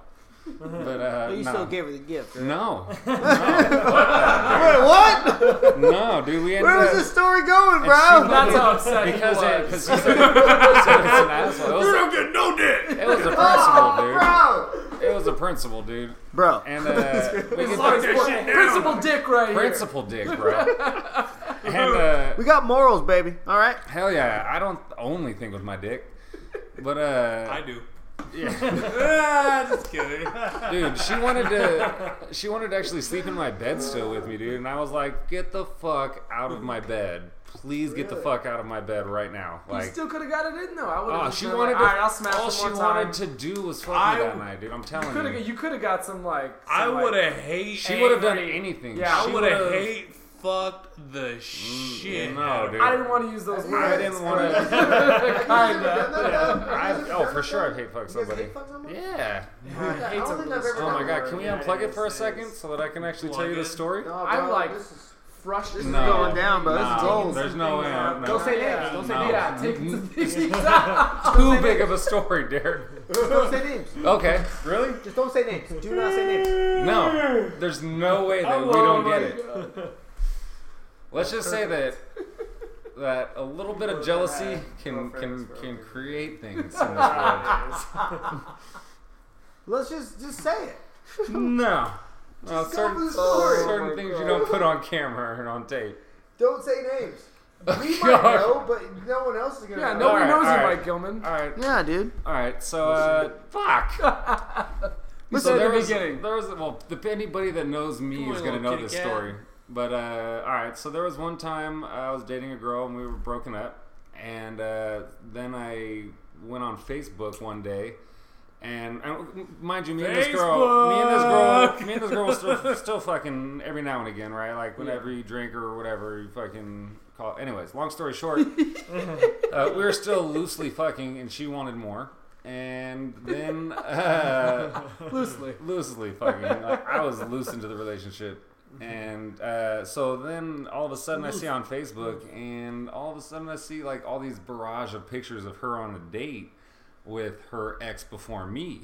But uh, But you no. still gave her the gift. Right? no, Wait, what? no, dude. We ended Where was up this story going, bro? she- That's how upset he because it was. because he's, a- it's an asshole. You don't get no dick. it was a Oh, principal, bro. Dude. It was a principal, dude. Bro. And uh, we It's get Lock like that shit down. Principal Dick right here. principal dick, bro. And uh, We got morals, baby. All right. hell yeah, I don't only think with my dick, but uh, I do. Yeah. ah, just kidding. dude she wanted to she wanted to actually sleep in my bed still with me dude and i was like get the fuck out of my bed please get the fuck out of my bed right now You like still could have got it in though. I would have. oh she wanted like, to All right, I'll smash all one she more time. wanted to do was fuck I- me that night dude i'm telling you. You could have got some like. I some, like- would have hate. she would have done anything Yeah, I She would have would've- hate fucked the mm, shit. no, dude. I didn't want to use those words. I didn't want to. Kinda. I, oh, for sure, I'd hate fuck somebody. hate fuck somebody? Yeah. I hate don't think I've ever Oh my god, can we Yeah, unplug it for a second so that I can actually tell you the story? No, I'm like- this is- Frustrated. This is No. going down, bro. This is gold. there's no way. I'm- Don't say Yeah. names. Don't say No. names. Yeah, take it to mm-hmm. the Too big of a story, Derek. Just don't say names. Okay, really? Just don't say names. Do not say names. No, there's no way that we oh don't get it. Let's just say that that a little bit of jealousy can can can create things in this world. Let's just just say it. No, no, Just go for certain the story. certain Oh my things you God. don't put on camera and on tape. Don't say names. We might God. know, but no one else is gonna know. Yeah, know. nobody Alright, knows you, alright. Mike Gilman. All right, Yeah, dude. all right. So, uh, fuck. We So said at the was, beginning. there was well, if anybody that knows me Come is gonna little know kitty this cat. story. But uh, all right, so there was one time I was dating a girl and we were broken up, and uh, then I went on Facebook one day, and, and mind you, me and this girl, me and this girl, me and this girl was still, still fucking every now and again, right? Like whenever you drink or whatever, you fucking call. Anyways, long story short, uh, we were still loosely fucking, and she wanted more. And then uh, Loosely. loosely fucking. Like, I was loose into the relationship. And uh, so then all of a sudden I see on Facebook, and all of a sudden I see like all these barrage of pictures of her on a date with her ex before me.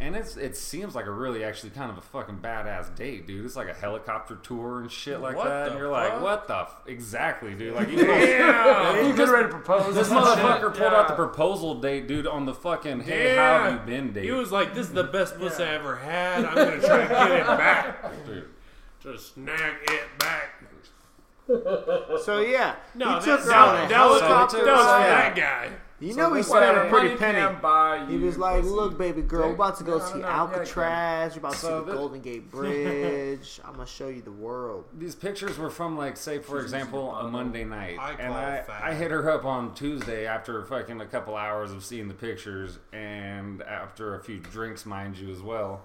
And it's it seems like a really actually kind of a fucking badass date, dude. It's like a helicopter tour and shit like What that. And you're like, what the f-? exactly, dude? Like you know, Damn. You get ready to propose. this and shit. motherfucker pulled out the proposal date, dude, on the fucking hey, how have you been date. He was like, "This is the best pussy I ever had. I'm gonna try to get it back. Dude. Just snag it back." So yeah, No, he that, took that, her on a that, that was, helicopter. that was so, for yeah. that guy. You So know he this spent a pretty penny. He was like, "Look, baby girl, we're about to go No, see no, yeah, Alcatraz. We're about to So see the this- Golden Gate Bridge. I'm gonna show you the world." These pictures were from like, say, for example, a Monday night, I and I. I hit her up on Tuesday after fucking a couple hours of seeing the pictures, and after a few drinks, mind you, as well.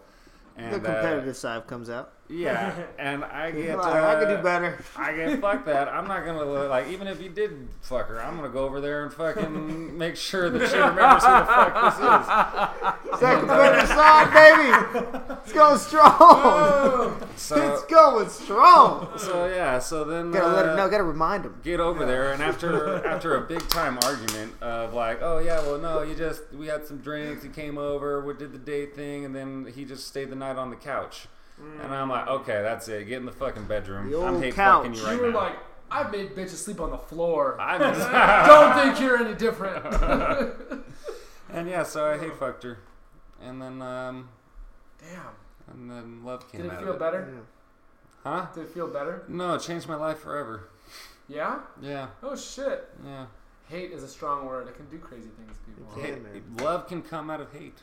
and the uh, competitive side comes out. Yeah, and I get Like, I could uh, do better. I get fuck that. I'm not gonna like even if you did fuck her, I'm gonna go over there and fucking make sure that she remembers who the fuck this is. Second competitive side, baby. It's going strong. So it's going strong. so yeah, so then Gotta let uh, him know. Gotta remind him. get over there and after after a big time argument of like oh yeah well no you just we had some drinks he came over we did the date thing and then he just stayed the night on the couch and i'm like okay that's it get in the fucking bedroom The i'm hate couch. fucking you right You were now like, I've made bitches sleep on the floor. I'm Don't think you're any different. and yeah so i hate fucked her and then um Damn. and then love came Did it out feel of it better? huh Did it feel better? no it changed my life forever Yeah? yeah Oh shit. yeah Hate is a strong word. It can do crazy things to people. Yeah, Hate- man. love can come out of hate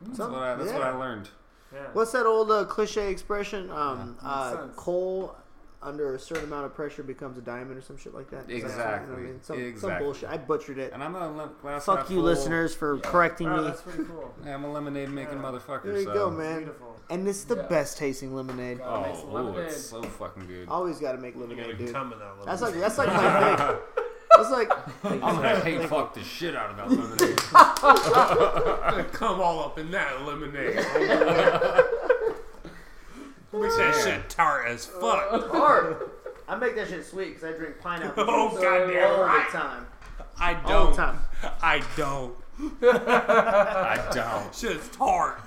that's Some- what i that's what i learned Yeah. What's that old uh, cliche expression? Um, Yeah, uh, coal under a certain amount of pressure becomes a diamond or some shit like that. Is that- Exactly. you know I mean? Some, some bullshit. I butchered it. and i'm a le- glass Fuck you, full- listeners, for Yeah. correcting Wow, me. that's pretty cool. Yeah, I'm a lemonade making Yeah. motherfucker. There you so. go, man. Beautiful. And it's the Yeah. best tasting lemonade. Gotta Oh, some ooh, lemonade. it's so fucking good. Always got to make lemonade, dude. come in that That's like that's like my thing. That's like I'm gonna hate fuck the shit out of that lemonade. gonna come all up in that lemonade. Makes that shit tart as fuck. hard. I make that shit sweet because I drink pineapple Oh, juice goddamn all right. the time. I All the don't. time. I don't. I don't. Shit's tart.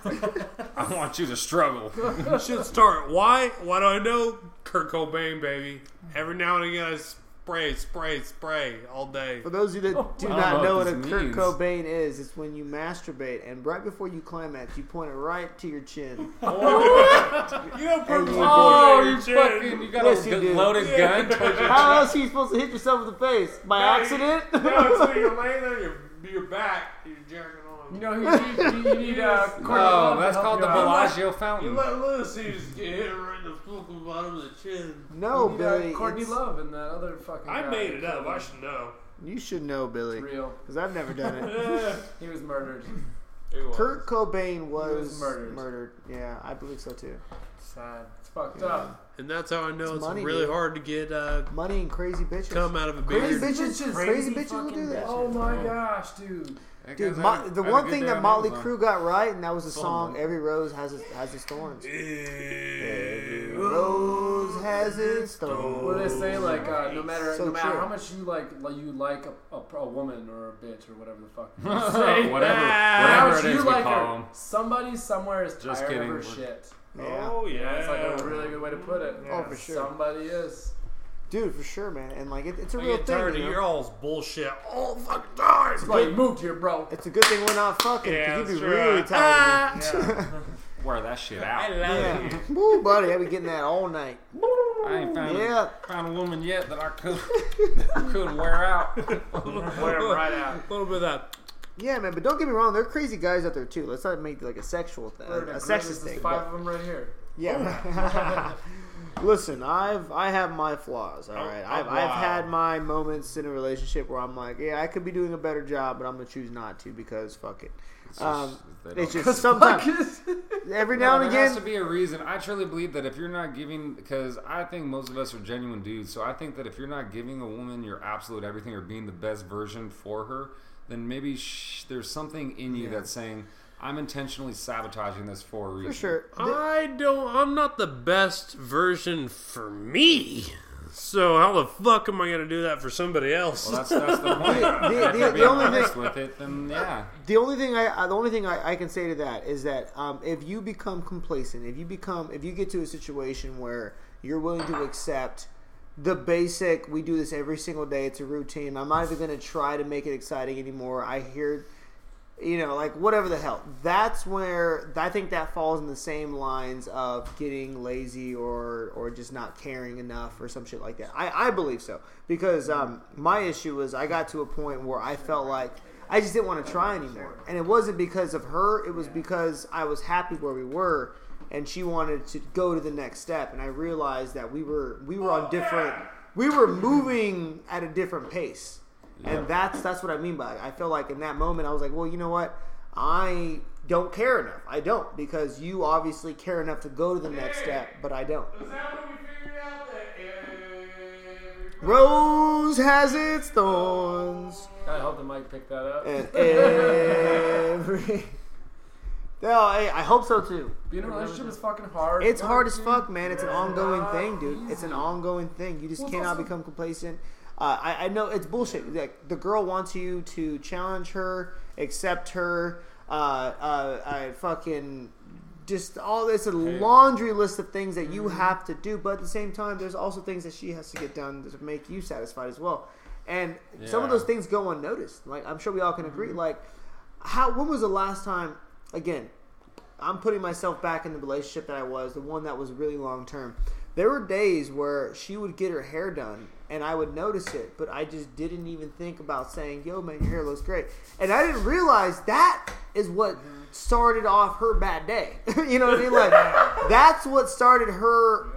I want you to struggle. Shit's tart. Why? Why do I know? Kurt Cobain, baby. Every now and again, I spray, spray, spray all day. For those of you that oh, do don't know know what what a this Kurt means. Cobain is, it's when you masturbate and right before you climax, you point it right to your chin. Oh. You don't put Oh, on you your chin. fucking, you got Yes, a you do. loaded gun How else are you supposed to hit yourself in the face? By No, you- accident? No, it's when you're laying on your, your back, you're jerking on. You know, you need, you, you need uh, Courtney Oh, that's called the out. Bellagio You fountain. let loose, you just get hit right in the fucking bottom of the chin. no, You need, uh, Billy. Courtney it's- Love and that other fucking. I guy. made it up. I should know. You should know, Billy, It's real. because I've never done it. He was murdered. it was. Kurt Cobain was, was murdered. murdered. Yeah, I believe so too. Sad. It's fucked up. And that's how I know It's it's, money, really dude. hard to get uh, Money and crazy bitches. come out of a Crazy beard. bitches, Crazy crazy, bitches will do that. Oh my gosh, dude. That Dude, guy's Mo- had the had one thing that on Motley Crue got right, and that was the Sold song "Every Rose Has Its Has Its Thorns." Every Rose has its thorns. What do they say? Like, uh, no matter So no matter true. how much you like, like you like a, a, a woman or a bitch or whatever the fuck. you whatever, say. whatever How it much is you we like call her. them. Somebody somewhere is Just tired kidding. of her shit. Yeah. Oh yeah, That's like a really good way to put it. Oh, for sure. Somebody is. Dude, for sure, man. And like, it, it's a I real get thing. tired you of know? your all's bullshit all the fucking time. That's why you moved here, bro. It's a good thing we're not fucking, Yeah, because you'd be that's really tired of me. Ah! Wear that shit I out. love Yeah. it. Woo, buddy, I be getting that all night. I ain't found, Yeah. a, found a woman yet that I could couldn't wear out. Wear 'em right out. A little bit of that. Yeah, man, but don't get me wrong, there are crazy guys out there too. Let's not make like a sexual thing, We're a sexist thing. five but- of them right here. Yeah. Oh. Listen, I've I have my flaws. All right, Oh, oh, I've I've had my moments in a relationship where I'm like, yeah, I could be doing a better job, but I'm gonna choose not to because fuck it. It's Um, just- they It's just sometimes every No, now and again. there has to be a reason. I truly believe that if you're not giving, because I think most of us are genuine dudes, so I think that if you're not giving a woman your absolute everything or being the best version for her, then maybe sh- there's something in you Yeah. that's saying, "I'm intentionally sabotaging this for a reason." For sure. I don't. I'm not the best version for me. So how the fuck am I gonna do that for somebody else? Well, that's that's the point. the- if you're the only thing- with it, then yeah. The only thing I uh, the only thing I, I can say to that is that um, if you become complacent, if you become if you get to a situation where you're willing to accept the basic, we do this every single day, it's a routine. I'm not even going to try to make it exciting anymore. I hear, you know, like whatever the hell. That's where I think that falls in the same lines of getting lazy or or just not caring enough or some shit like that. I I believe so because um, my issue was I got to a point where I felt like. I just didn't want to try anymore. And it wasn't because of her, it was because I was happy where we were and she wanted to go to the next step and I realized that we were we were on different we were moving at a different pace. Yeah. And that's that's what I mean by it. I feel like in that moment I was like, well, you know what? I don't care enough. I don't because you obviously care enough to go to the next step, but I don't. Is that when we figured out that Rose has its thorns, I hope the mic picked that up. and every. No, I, I hope so too. Being in a relationship is fucking hard. It's hard as fuck, man. It's an ongoing thing, dude. It's an ongoing thing. You just Well, cannot also- become complacent. Uh, I, I know it's bullshit. Like the girl wants you to challenge her, accept her. Uh, uh, I fucking just all this a laundry list of things that you have to do. But at the same time, there's also things that she has to get done to make you satisfied as well. And some of those things go unnoticed. Like I'm sure we all can agree. Like how when was the last time? Again, I'm putting myself back in the relationship that I was, the one that was really long term. There were days where she would get her hair done and I would notice it, but I just didn't even think about saying, "Yo, man, your hair looks great." And I didn't realize that is what started off her bad day. you know what I mean? Like that's what started her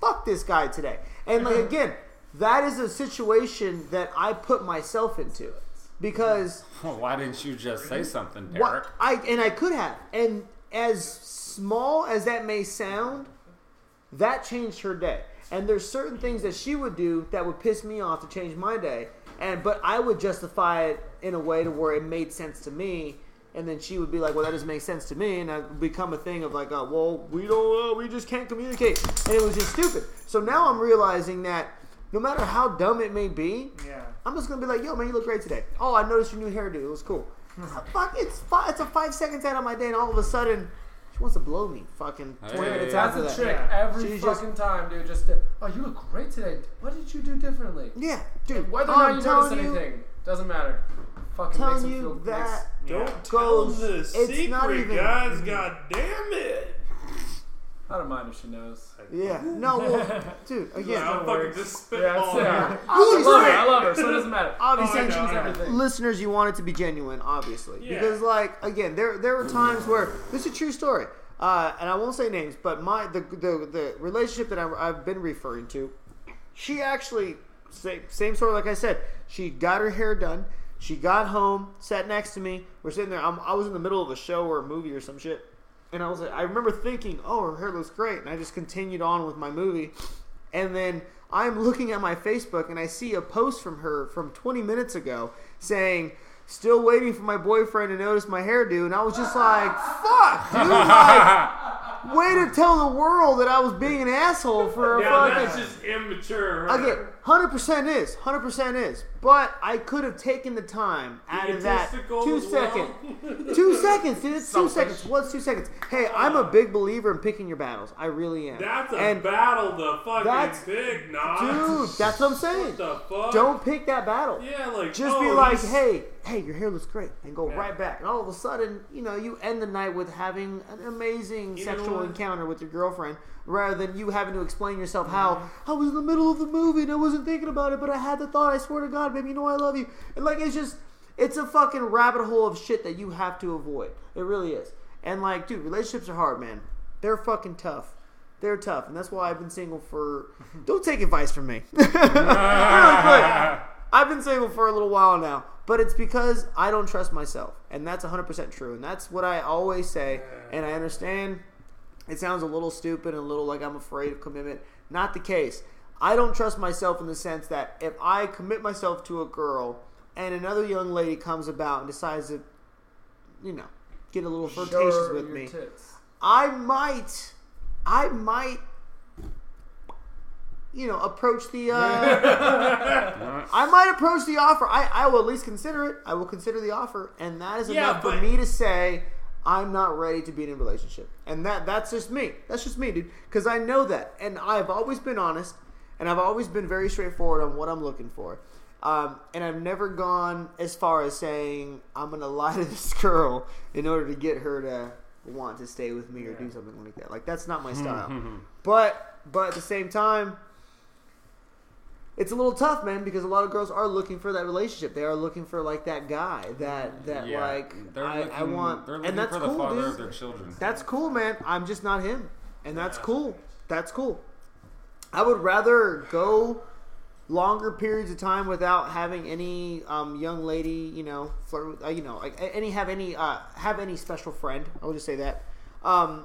fuck this guy today. And like again, that is a situation that I put myself into because Well, why didn't you just say something, what Derek? I and I could have. And as small as that may sound, that changed her day. And there's certain things that she would do that would piss me off to change my day. And but I would justify it in a way to where it made sense to me. And then she would be like, "Well, that doesn't make sense to me," and would become a thing of like, uh, "Well, we don't, uh, we just can't communicate," and it was just stupid. So now I'm realizing that no matter how dumb it may be, Yeah. I'm just gonna be like, yo, man, you look great today. Oh, I noticed your new hairdo. It was cool. Fuck, it's five, it's a five seconds out of my day, and all of a sudden, she wants to blow me. Fucking twenty Hey. minutes That's after a that. trick Yeah. every She's just- fucking time, dude. Just to, oh, you look great today. What did you do differently? Yeah, dude. Whether or I'm not you notice telling you- anything doesn't matter. Fucking makes telling them feel you makes- that Don't goes- tell them the it's secret, not even- guys. God damn it! I don't mind if she knows. Yeah, no, well, dude, again, I'm fucking just Yeah, spitballing. yeah. I Really love her. I love her, so it doesn't matter. obviously, Oh, know, She's everything. listeners, you want it to be genuine, obviously, Yeah. because like again, there there were times where this is a true story, uh, and I won't say names, but my the the, the relationship that I, I've been referring to, she actually same, same story like I said. She got her hair done. She got home, sat next to me. We're sitting there. I'm, I was in the middle of a show or a movie or some shit, and I was like, I remember thinking, "Oh, her hair looks great," and I just continued on with my movie. And then I'm looking at my Facebook and I see a post from her from 20 minutes ago saying, "Still waiting for my boyfriend to notice my hairdo," and I was just like, "Fuck, dude!" Like, way to tell the world that I was being an asshole for a fucking. that's just immature. Again, hundred percent is, hundred percent is. But I could have taken the time out of that two second, two seconds, dude. It's two seconds. What's two seconds? Hey, I'm a big believer in picking your battles. I really am. That's a and battle to fucking that's- pick, nah. dude, that's what I'm saying. What the fuck? Don't pick that battle. Yeah, like Just oh, be like, hey, hey, your hair looks great, and go Yeah. right back. And all of a sudden, you know, you end the night with having an amazing You sexual encounter with your girlfriend, rather than you having to explain yourself how. I was in the middle of the movie and I wasn't thinking about it, but I had the thought. I swear to God, baby, you know I love you. And like, it's just, it's a fucking rabbit hole of shit that you have to avoid. It really is. And like, dude, relationships are hard, man. They're fucking tough. They're tough, and that's why I've been single for. Don't take advice from me. really quick. I've been single for a little while now, but it's because I don't trust myself, and that's 100% true. And that's what I always say. And I understand it sounds a little stupid and a little like I'm afraid of commitment. Not the case. I don't trust myself in the sense that if I commit myself to a girl and another young lady comes about and decides to, you know, get a little flirtatious with me, tits. I might, I might, you know, approach the. Uh, I might approach the offer. I, I will at least consider it. I will consider the offer, and that is Yeah, enough for me to say I'm not ready to be in a relationship. And that that's just me. That's just me, dude. Because I know that, and I've always been honest, and I've always been very straightforward on what I'm looking for. Um, and I've never gone as far as saying I'm gonna lie to this girl in order to get her to want to stay with me or do something like that. Like that's not my style. but but at the same time, it's a little tough, man, because a lot of girls are looking for that relationship. They are looking for like that guy that that Yeah, like they're I, looking, I want, They're looking and that's for the cool, father dude. of their children. That's cool, man. I'm just not him, and that's Yeah. cool. That's cool. I would rather go longer periods of time without having any um, young lady, you know, flirt with, uh, you know, like any have any uh, have any special friend. I will just say that. Um,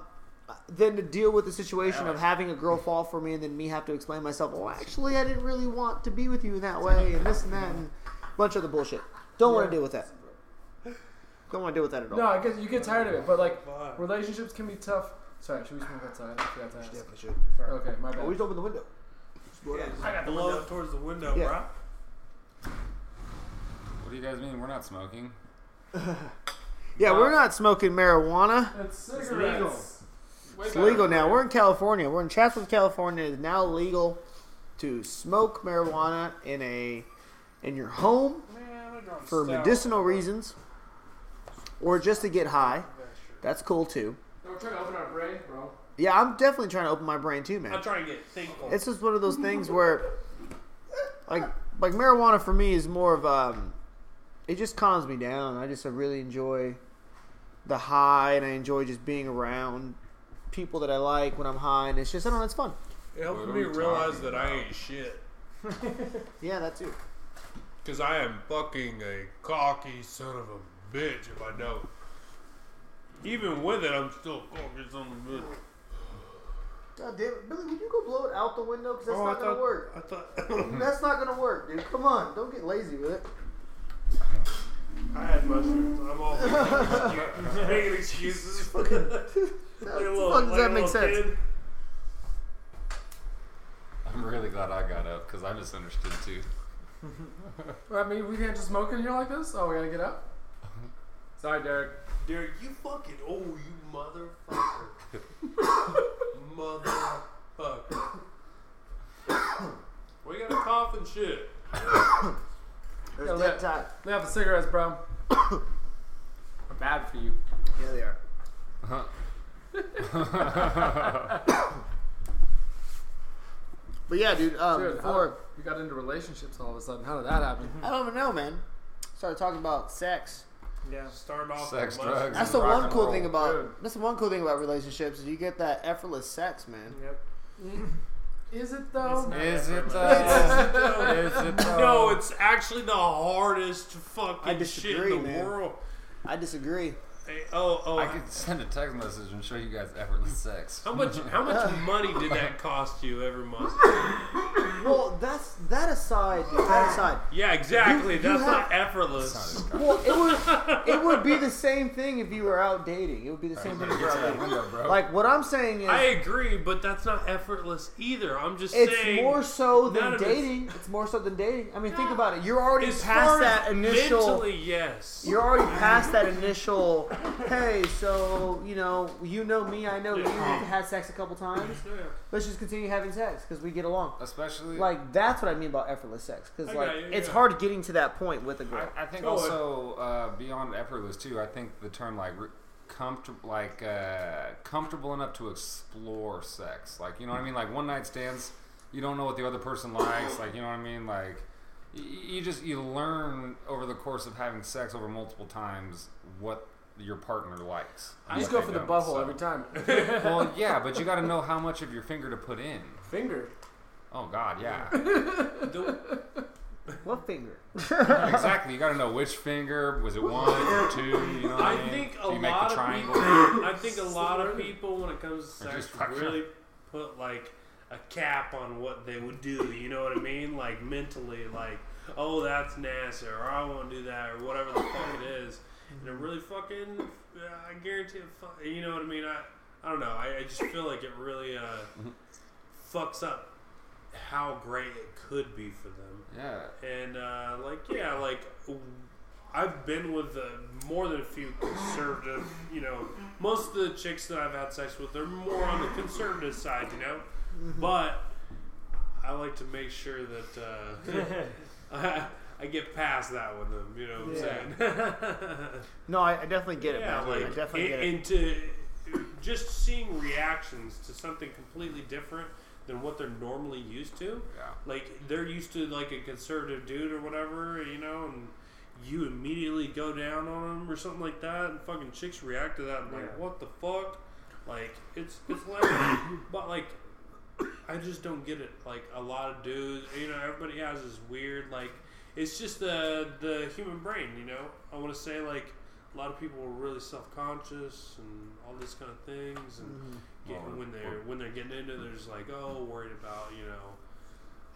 than to deal with the situation of having a girl fall for me and then me have to explain myself. Oh, actually, I didn't really want to be with you in that way, and this and that, and a bunch of the bullshit. Don't want to deal with that. Don't want to deal with that at all. No, I guess you get tired of it, but like Fuck. relationships can be tough. Sorry, should we smoke outside? I forgot to ask. Definitely should. Okay, my bad. Oh, Always open the window. I got the blow it towards the window, Yeah. bro. What do you guys mean? We're not smoking. Yeah, we're not smoking marijuana. It's cigarettes. legal. It's better. legal now. We're in California. We're in Chatsworth, California. It's now legal to smoke marijuana in a in your home Man, for stout. medicinal reasons, or just to get high. That's cool too. No, we're trying to open our brain, bro. Yeah, I'm definitely trying to open my brain too, man. I'm trying to get thankful. It's just one of those things where, like, like marijuana for me is more of um, it just calms me down. I just really enjoy the high, and I enjoy just being around people that I like when I'm high, and it's just I don't know, it's fun. It helps me realize talking that I ain't shit. Yeah, that too. Because I am fucking a cocky son of a bitch if I don't. Even with it, I'm still a cocky son of a bitch. God damn it, Billy! Would you go blow it out the window? Because that's Oh, I not gonna work. I thought That's not gonna work, dude. Come on, don't get lazy with it. I had mushrooms. I'm all making excuses. like a little, fuck does like that a make little sense? kid. I'm really glad I got up because I misunderstood too. Well, I mean, we can't just smoke in here like this. Oh, we gotta get up. Sorry, Derek. Derek, you fucking oh you motherfucker. motherfucker. we got a cough and shit. There's Yeah, dead let- time. Lay off the cigarettes, bro. They're bad for you. Yeah, they are. Uh-huh. But yeah, dude. Um, Dude, before how- you got into relationships all of a sudden. How did that happen? I don't even know, man. Started talking about sex. Yeah. Start off Sex, with drugs, That's the Rock one and cool roll. thing about. Dude. That's the one cool thing about relationships is you get that effortless sex, man. Yep. Is it though? Is it though? Is it though? No, it's actually the hardest I fucking shit disagree, in the man. world. I disagree. Hey, oh, oh, I could send a text message and show you guys effortless sex. how much? How much money did that cost you every month? Well, that's that aside. That aside. Yeah, exactly. You- you That's have- not effortless. Sounded. Well, it would it would be the same thing if you were out dating. It would be the same thing Better if you were out dating. window, bro. Like what I'm saying is, I agree, but that's not effortless either. I'm just it's saying. more so than of it's- dating. It's more so than dating. I mean, think about it. You're already As past far that initial. Mentally, yes. You're already past that initial. Hey, so you know, you know me, I know you. We've had sex a couple times. Let's just continue having sex because we get along. Especially Like that's what I mean about effortless sex. Because like you, it's yeah. hard getting to that point with a girl. I, I think Go ahead. also uh, beyond effortless too. I think the term like comfortable, like uh, comfortable enough to explore sex. Like you know what I mean. Like one night stands, you don't know what the other person likes. Like you know what I mean. Like you just you learn over the course of having sex over multiple times what your partner likes. I just go for the don't, butthole so- every time. well, yeah, but you got to know how much of your finger to put in. Finger. Oh God, yeah, The- what finger? exactly. You got to know which finger was it one or two. You know what I, I mean? think a Do you make lot the of people. I think a lot of people, when it comes to sex, just fuck really put like a cap on what they would do. You know what I mean? Like mentally, like, oh, that's nasty, or I won't do that, or whatever the fuck it is. And it really fucking, uh, I guarantee it. Fu- you know what I mean? I, I don't know. I, I just feel like it really uh, fucks up how great it could be for them. Yeah. And uh, like, yeah, like I've been with uh, more than a few conservative. You know, most of the chicks that I've had sex with they're more on the conservative side. You know, but I like to make sure that uh, I, I get past that with them. You know what I'm saying? No, I, I definitely get it, yeah, man. like I definitely and, get it. and to just seeing reactions to something completely different than what they're normally used to. Yeah. Like they're used to like a conservative dude or whatever, you know, and you immediately go down on them or something like that, and fucking chicks react to that and like, what the fuck? Like it's it's like, but like I just don't get it. Like a lot of dudes, you know, everybody has this weird like. It's just the the human brain, you know. I want to say like a lot of people are really self conscious and all these kind of things, and Mm-hmm. get, Well, when they're well- when they're getting into, it, they're just like, oh, worried about you know,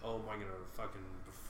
oh, am I gonna fucking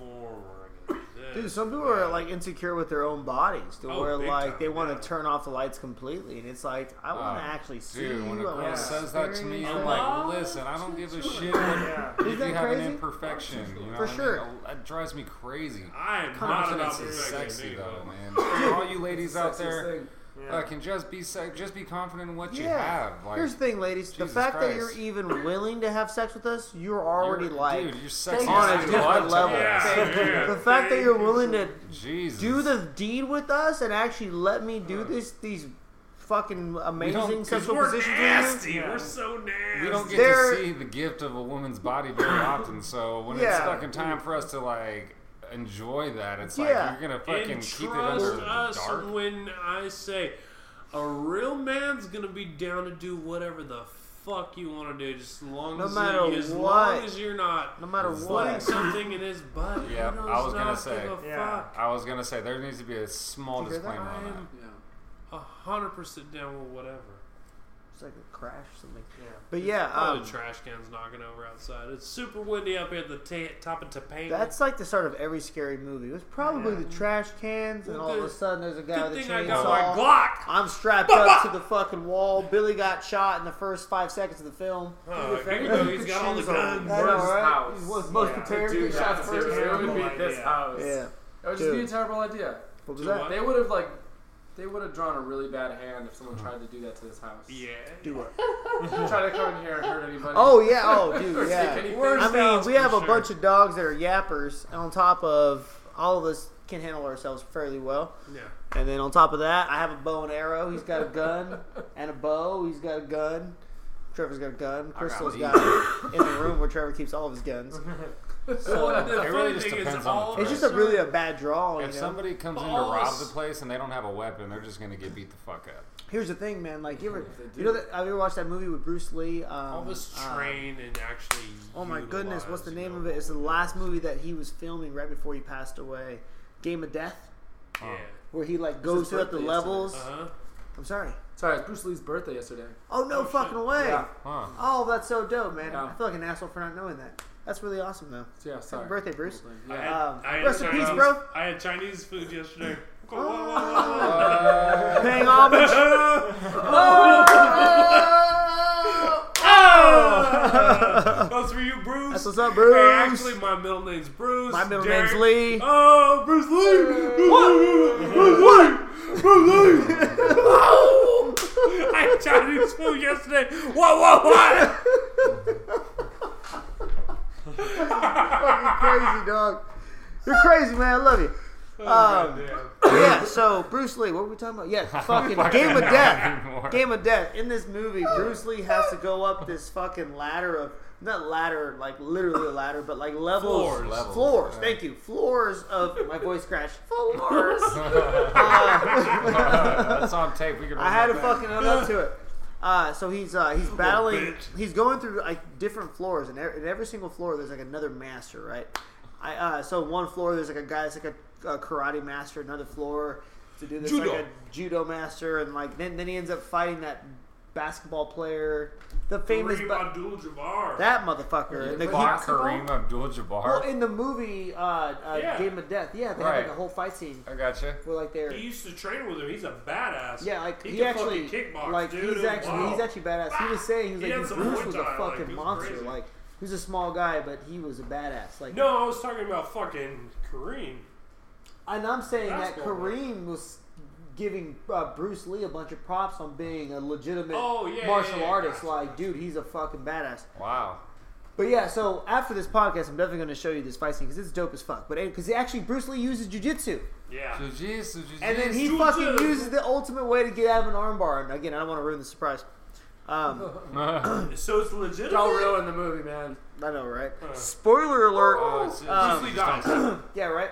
perform or am gonna do this? Dude, some people Yeah. are like insecure with their own bodies to Oh, where like time, they want to yeah. turn off the lights completely, and it's like I want to Uh, actually see Dude, when a girl Yeah. says that to me, I'm like, Oh, listen, I don't give a shit Yeah. if Isn't you that have an crazy? imperfection. You know For what I mean? sure. That drives me crazy. I am not Confidence about is sexy me, though, though. man. All you ladies out there, thing. Yeah. fucking just be just be confident in what you Yeah. have. Like, Here's the thing, ladies. the Jesus fact that you're even willing to have sex with us, you're already you're- like dude, you're sexy on a different level. Yeah, yeah. the fact that you're willing to Jesus. do the deed with us and actually let me do this these fucking amazing don't- 'Cause sexual we're positions nasty. with. We're so nasty. we don't get There- to see the gift of a woman's body very often, so when it's fucking time for us to like enjoy that, it's Yeah. like you're gonna fucking and keep it trust under the us dark. when I say a real man's gonna be down to do whatever the fuck you want to do, just as long No as matter you, as what. long as you're not No matter It's putting what. something in his butt. Yeah, I was gonna say. Yeah. I was gonna say there needs to be a small Did that? disclaimer on that. I'm Yeah. a hundred percent down with whatever. It's like a crash or something. Yeah. But yeah, Oh, um, the trash can's knocking over outside. It's super windy up here at the ta- top of Topanga. that's like the start of every scary movie. It was probably Yeah. the trash cans, and all of a sudden there's a guy good with a thing I got my chainsaw. Glock. I'm strapped up to the fucking wall. Billy got shot in the first five seconds of the film. Oh, If even anybody though he's got all the a guns. I know, right? house. He was most Yeah. prepared to Do get shot that, first. seriously. It would be this house. Yeah. It would just Dude. be a terrible idea. What was that? They would have like, they would have drawn a really bad hand if someone tried to do that to this house. Yeah. Do what? Try to come in here and hurt anybody. Oh yeah. Oh dude. Yeah. I mean, we for have a sure. bunch of dogs that are yappers, and on top of all of us can handle ourselves fairly well. Yeah. And then on top of that, I have a bow and arrow. He's got a gun and a bow. He's got a gun. Trevor's got a gun. Crystal's these. got it in the room where Trevor keeps all of his guns. So the It funny really just thing is depends on the all It's just a really a bad draw. You If know? somebody comes in to rob the place and they don't have a weapon, they're just gonna get beat the fuck up. Here's the thing, man. Like you ever, If you know, that, have you ever watched that movie with Bruce Lee? Um, all this uh, train and actually. Oh my goodness, what's the name you of it? It's the last movie that he was filming right before he passed away. Game of Death, Yeah. where he like goes through the levels. Uh huh. I'm sorry. Sorry, it's Bruce Lee's birthday yesterday. Oh no Oh, fucking shit. way! Yeah. Huh. Oh, that's so dope, man. Yeah. I feel like an asshole for not knowing that. That's really awesome, though. Yeah, sorry. birthday, Bruce. I Yeah. had, Um, I had rest in peace, bro. I had Chinese food yesterday. Whoa, whoa, whoa, Uh, Paying homage. whoa. That's for you, Bruce. That's what's up, Hey, actually, my middle name's Bruce. My middle Derek- name's Lee. Oh, Bruce Lee. Bruce Lee. Bruce Lee. I had Chinese food yesterday. What? What? What? Fucking crazy, dog. You're crazy, man. I love you. Um, yeah, so Bruce Lee, what were we talking about? Yeah, fucking fucking Game of Death. anymore. Game of Death. In this movie, Bruce Lee has to go up this fucking ladder of not ladder, like literally a ladder, but like levels, Floors. Levels, floors. yeah. Thank you, floors of my voice crashed. Floors. Uh, That's on tape. We can. I had to run fucking own up to it. Uh, so he's uh, he's battling. He's going through like different floors, and in every single floor there's like another master, right? I uh, so one floor there's like a guy that's like a, a karate master. Another floor to do this Judo. like a judo master, and like then then he ends up fighting that basketball player, the famous Kareem ba- Abdul-Jabbar. that motherfucker. Yeah, The- he- Fought Kareem Abdul-Jabbar. well, in the movie uh, uh, Yeah. Game of Death, yeah, they have Right. like a whole fight scene I gotcha. where like they're He used to train with him. He's a badass. Yeah, like he, can actually, fucking kickbox, like dude. he's actually Wow. he's actually badass. He was saying he was He like had this some Bruce Muay was a Thai, like, fucking he was monster. crazy. Like he was a small guy, but he was a badass. Like, No, I was talking about fucking Kareem. and I'm saying that Basketball, Kareem was giving uh, Bruce Lee a bunch of props on being a legitimate Oh, yeah, martial yeah, yeah, artist. gotcha. Like, dude, he's a fucking badass. Wow. But yeah, so after this podcast, I'm definitely going to show you this fight scene because it's dope as fuck. But because actually, Bruce Lee uses jujitsu, Yeah. Jiu-jitsu, jiu-jitsu. and then he Jujitsu. fucking uses the ultimate way to get out of an armbar. And again, I don't want to ruin the surprise. Um, So it's legitimate. Don't ruin the movie, man. I know, right? Uh. Spoiler alert. Oh, it's- Um, Bruce Lee dies. Yeah, right.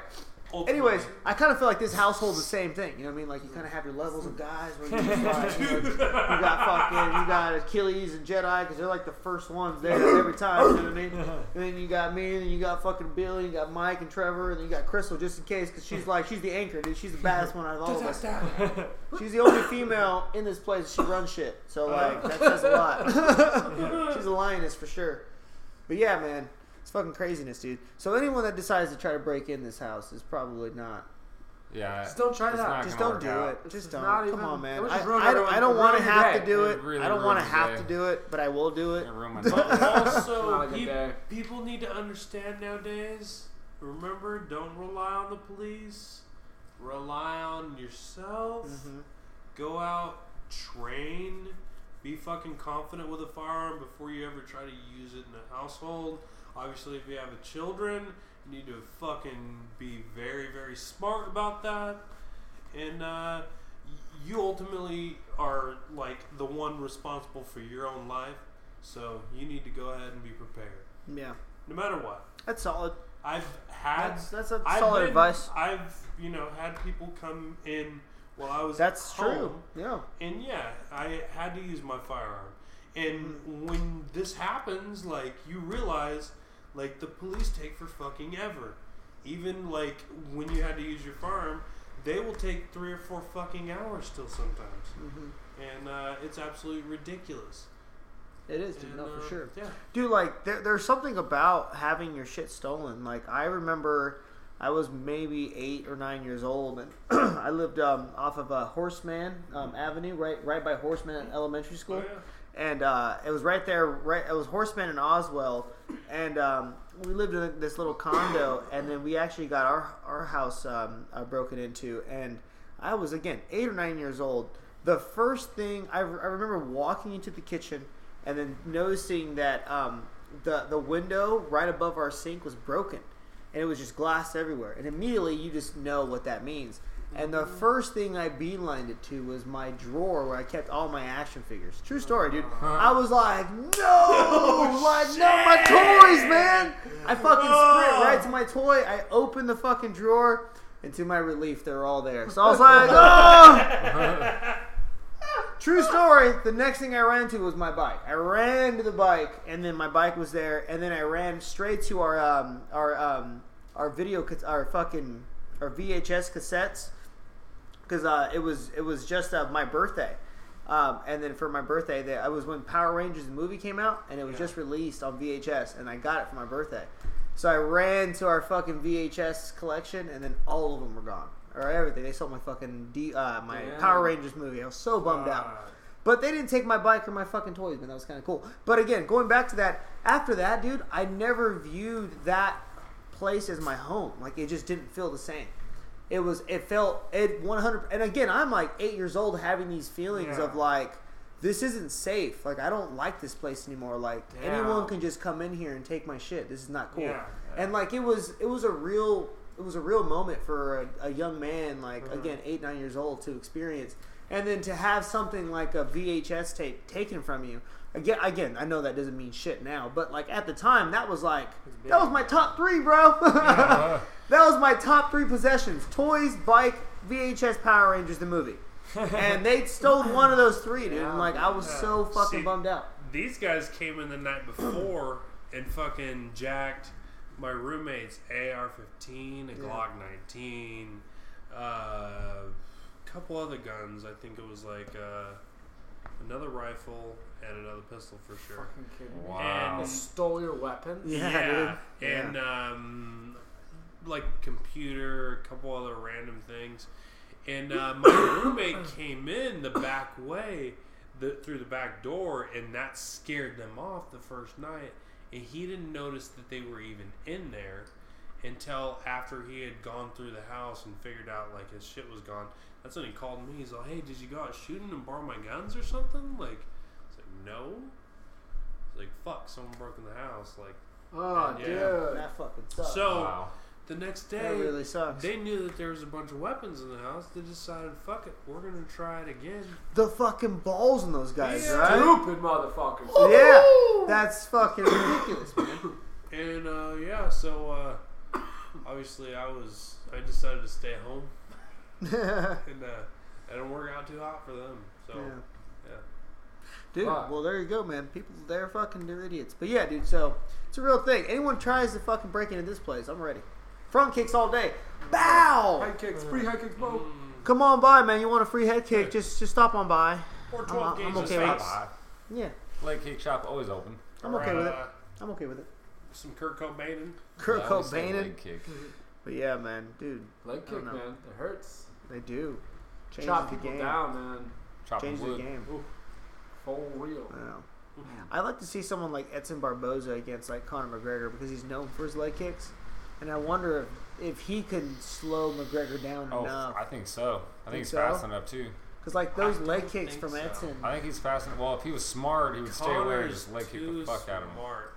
Ultimately- Anyways, I kind of feel like this household's the same thing. You know what I mean? Like you kind of have your levels of guys where you, just like, you, know, you got fucking, you got Achilles and Jedi because they're like the first ones there every time. You know what I mean? And then you got me, and then you got fucking Billy, and you got Mike and Trevor, and then you got Crystal just in case because she's like she's the anchor, dude. She's the baddest one out of all of us. She's the only female in this place. She runs shit, so like that says a lot. she's a lioness for sure. But yeah, man, it's fucking craziness, dude. So anyone that decides to try to break in this house is probably not. Yeah. Just don't try that. Just gonna don't do out. it. Just is don't. Come even- on, man. it I, I don't, don't want to ruin your have to do It it. really I don't want to ruins your have to do it, but I will do it. It But also, Not a good peop- day. people need to understand nowadays. Remember, don't rely on the police. Rely on yourself. Mhm. Go out, train, be fucking confident with a firearm before you ever try to use it in a household. Obviously, if you have a children, you need to fucking be very, very smart about that. And uh, you ultimately are like the one responsible for your own life. So you need to go ahead and be prepared, Yeah, no matter what. that's solid. I've had That's that's a I've solid been- advice. I've you know had people come in while I was That's home, true. Yeah. and yeah, I had to use my firearm. And when this happens, like you realize, like the police take for fucking ever. Even like when you had to use your farm, they will take three or four fucking hours still sometimes, hmm and uh, it's absolutely ridiculous. It is, dude. And, No, uh, for sure. Yeah. Dude, like there, there's something about having your shit stolen. Like I remember, I was maybe eight or nine years old, and I lived um, off of uh, Horseman um, Avenue, right, right by Horseman Elementary School, Oh, yeah. And uh, it was right there. Right, it was Horseman and Oswell, and um, we lived in this little condo, and then we actually got our our house um, uh, broken into, and I was again eight or nine years old. The first thing I, I remember walking into the kitchen and then noticing that um, the the window right above our sink was broken, and it was just glass everywhere. And immediately you just know what that means. And the first thing I beelined it to was my drawer where I kept all my action figures. True story, dude. I was like, no, like no, my toys, man. I fucking sprint right to my toy. I opened the fucking drawer, and to my relief, they're all there. So I was like, oh. True story. The next thing I ran to was my bike. I ran to the bike, and then my bike was there, and then I ran straight to our um, our um, our video our fucking our VHS cassettes because uh, it was it was just uh, my birthday. Um, and then for my birthday, they, I was when Power Rangers the movie came out, and it was Yeah. just released on VHS, and I got it for my birthday. So I ran to our fucking VHS collection, and then all of them were gone, or everything. They sold my fucking D, uh, my. Power Rangers movie. I was so bummed out. Uh, But they didn't take my bike or my fucking toys, man. That was kind of cool. But again, going back to that, after that, dude, I never viewed that place as my home. Like it just didn't feel the same. It was. It felt. It 100. And again, I'm like eight years old, having these feelings Yeah. of like, this isn't safe. Like I don't like this place anymore. Like Yeah. anyone can just come in here and take my shit. This is not cool. Yeah. And like it was. It was a real. It was a real moment for a, a young man, like Mhm. again, eight nine years old, to experience and then to have something like a VHS tape taken from you again again I know that doesn't mean shit now but like at the time that was like that was my top 3 bro. That was my top 3 possessions. Toys bike VHS Power Rangers the movie. And they stole one of those three dude. And like I was Yeah. so fucking See- bummed out. These guys came in the night before and fucking jacked my roommate's AR-15, a Yeah. Glock 19, uh, a couple other guns. I think it was like uh, another rifle and another pistol for sure. Fucking kidding me. Wow. They stole your weapons. Yeah, dude. and um, like computer, a couple other random things. And uh, my roommate came in the back way, the, through the back door, and that scared them off the first night. And he didn't notice that they were even in there until after he had gone through the house and figured out like his shit was gone. That's when he called me. He's like, "Hey, did you go out shooting and borrow my guns or something?" Like, I was like, "No." It's like, "Fuck, someone broke in the house." Like. Oh, Yeah. dude. that fucking sucks So Wow. the next that day, really sucks they knew that there was a bunch of weapons in the house. They decided, fuck it, we're gonna try it again. the fucking balls in those guys Yeah. right Stupid motherfuckers. yeah that's fucking ridiculous man And uh, yeah, so uh, obviously I was I decided to stay home and uh, it didn't work out too hot for them. So Yeah. Yeah. Dude, Fuck. well there you go, man. People, they're fucking, they're idiots. But yeah, dude. So it's a real thing. Anyone tries to fucking break into this place, I'm ready. Front kicks all day. Bow. High kicks, free high kicks, Mo. Mm, Come on by, man. You want a free head kick? Just, just stop on by. or I'm- 12 I'm okay with it. Yeah, Leg kick shop always open. I'm Or, okay with it. uh, I'm okay with it. Some Kurt Cobain. Kurt Yeah, I Cobain. leg kick. But yeah, man, dude, Leg kick, man. It hurts. they do. Changes Chop the people game. down, man. Chopping Changes the wood. game. Full real. I know. I like to see someone like Edson Barboza against like Conor McGregor because he's known for his leg kicks, and I wonder if, if he can slow McGregor down Oh, enough. I think so. I think, Think he's so? fast enough too. Because like those don't leg kicks from so. Edson, I think he's fast enough. Well, if he was smart, he would stay away and just leg kick too the fuck out of him. smart.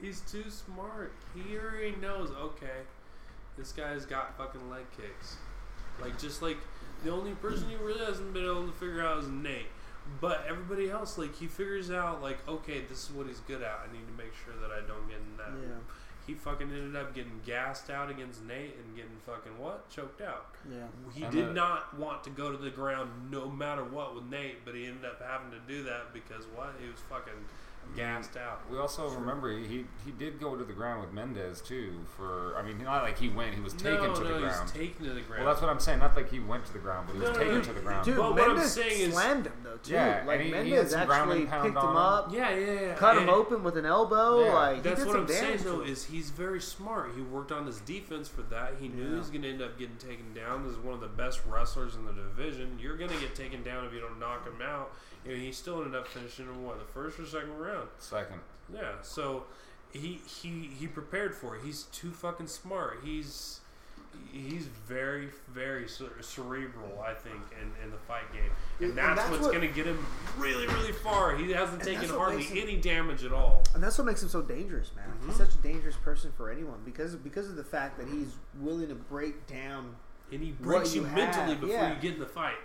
He's too smart. He already knows. Okay, this guy's got fucking leg kicks. Like just like the only person he really hasn't been able to figure out is Nate. But everybody else, like he figures out, like okay, this is what he's good at. I need to make sure that I don't get in that. yeah, He fucking ended up getting gassed out against Nate and getting fucking what? Choked out. yeah. He And did the- not want to go to the ground no matter what with Nate, but he ended up having to do that because what? He was fucking gassed out. We also remember he, he he did go to the ground with Mendes too. For I mean, not like he went; he was taken no, to no, the ground. he's taken to the ground. well, that's what I'm saying. Not like he went to the ground, but he was No, no, taken no. to the ground. Dude, But what I'm Mendes saying is- slammed him though too. Yeah, like and he- he had Mendes some ground actually picked him on him. up, yeah, yeah, yeah. cut him open with an elbow. Yeah. like he That's did what some I'm saying though. Is he's very smart. He worked on his defense for that. He knew Yeah. he was going to end up getting taken down. This is one of the best wrestlers in the division. You're going to get taken down if you don't knock him out. And he still ended up finishing in what the first or second round. Second, Yeah, so he he he prepared for it. He's too fucking smart. He's he's very very cerebral. I think in, in the fight game, and And that's, that's what's what- going to get him really really far. He hasn't taken hardly him- any damage at all. And that's what makes him so dangerous, man. He's Mhm. such a dangerous person for anyone because because of the fact that he's willing to break down. And he What breaks you, you mentally have, before yeah. you get in the fight.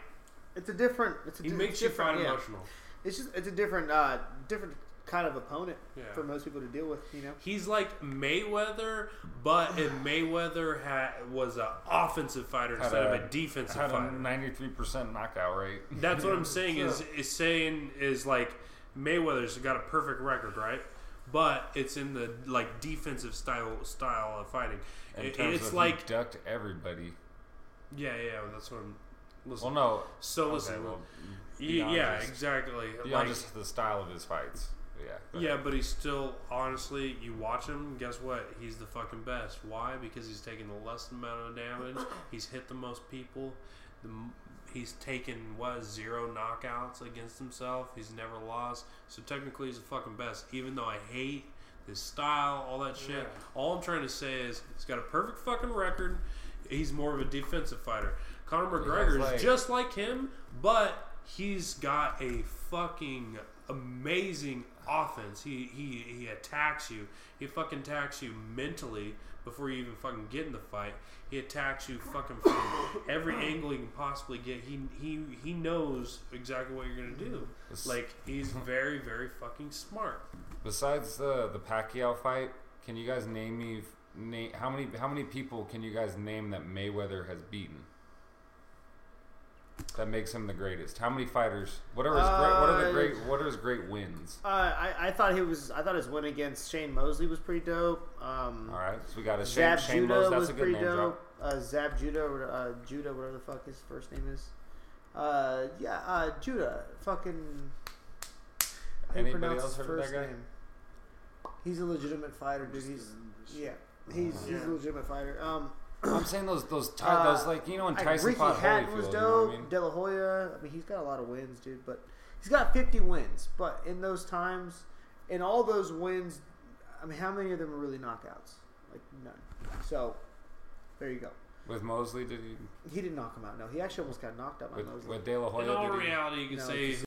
It's a different. It's a He di- makes it's you different, fight yeah. emotional. It's just it's a different uh, different kind of opponent Yeah. for most people to deal with. You know. He's like Mayweather, but if Mayweather had was an offensive fighter Had instead a- of a defensive had a fighter. 93 percent knockout rate. That's what I'm saying is is saying is like Mayweather's got a perfect record, right? But it's in the like defensive style style of fighting. In It- terms it's of like he ducked everybody. yeah, yeah. That's what I'm. Listen, Well, no. so Okay, listen, well, beyond yeah, just- exactly. beyond Like, just the style of his fights. Yeah. yeah, but he's still honestly. You watch him. Guess what? He's the fucking best. Why? Because he's taken the less amount of damage. He's hit the most people. The, he's taken what zero knockouts against himself. He's never lost. So technically, he's the fucking best. Even though I hate his style, all that shit. Yeah. All I'm trying to say is he's got a perfect fucking record. He's more of a defensive fighter. Conor McGregor like- is just like him, but he's got a fucking amazing offense. He he he attacks you. He fucking attacks you mentally before you even fucking get in the fight. He attacks you fucking from every angle he can possibly get. He he he knows exactly what you're gonna do. Like he's very very fucking smart. Besides the the Pacquiao fight, can you guys name me name how many how many people can you guys name that Mayweather has beaten? That makes him the greatest. How many fighters? What are his great? What are the Uh, great? What are his great wins? Uh, I, I thought he was. I thought his win against Shane Mosley was pretty dope. Um, All right, so we got a Shane, Zab Shane Judah Mose. That's was a good pretty name dope. drop. Uh, Zab Judah, uh, Judah, whatever the fuck his first name is. Uh, yeah, uh, Judah. Fucking. How Anybody pronounce else his heard of first that guy? name? He's a legitimate fighter, dude. He's yeah, he's he's Yeah. a legitimate fighter. Um, I'm saying those those Ty, Uh, those like you know when like, Tyson Ricky fought Hatton was Holyfield. dope. You know what I mean? De La Hoya. I mean, he's got a lot of wins, dude. But he's got 50 wins. But in those times, in all those wins, I mean, how many of them are really knockouts? Like none. So there you go. With Mosley, did he? He didn't knock him out. No, he actually almost got knocked out by With, Mosley. with De La Hoya, In all did he? reality, you could No, say just-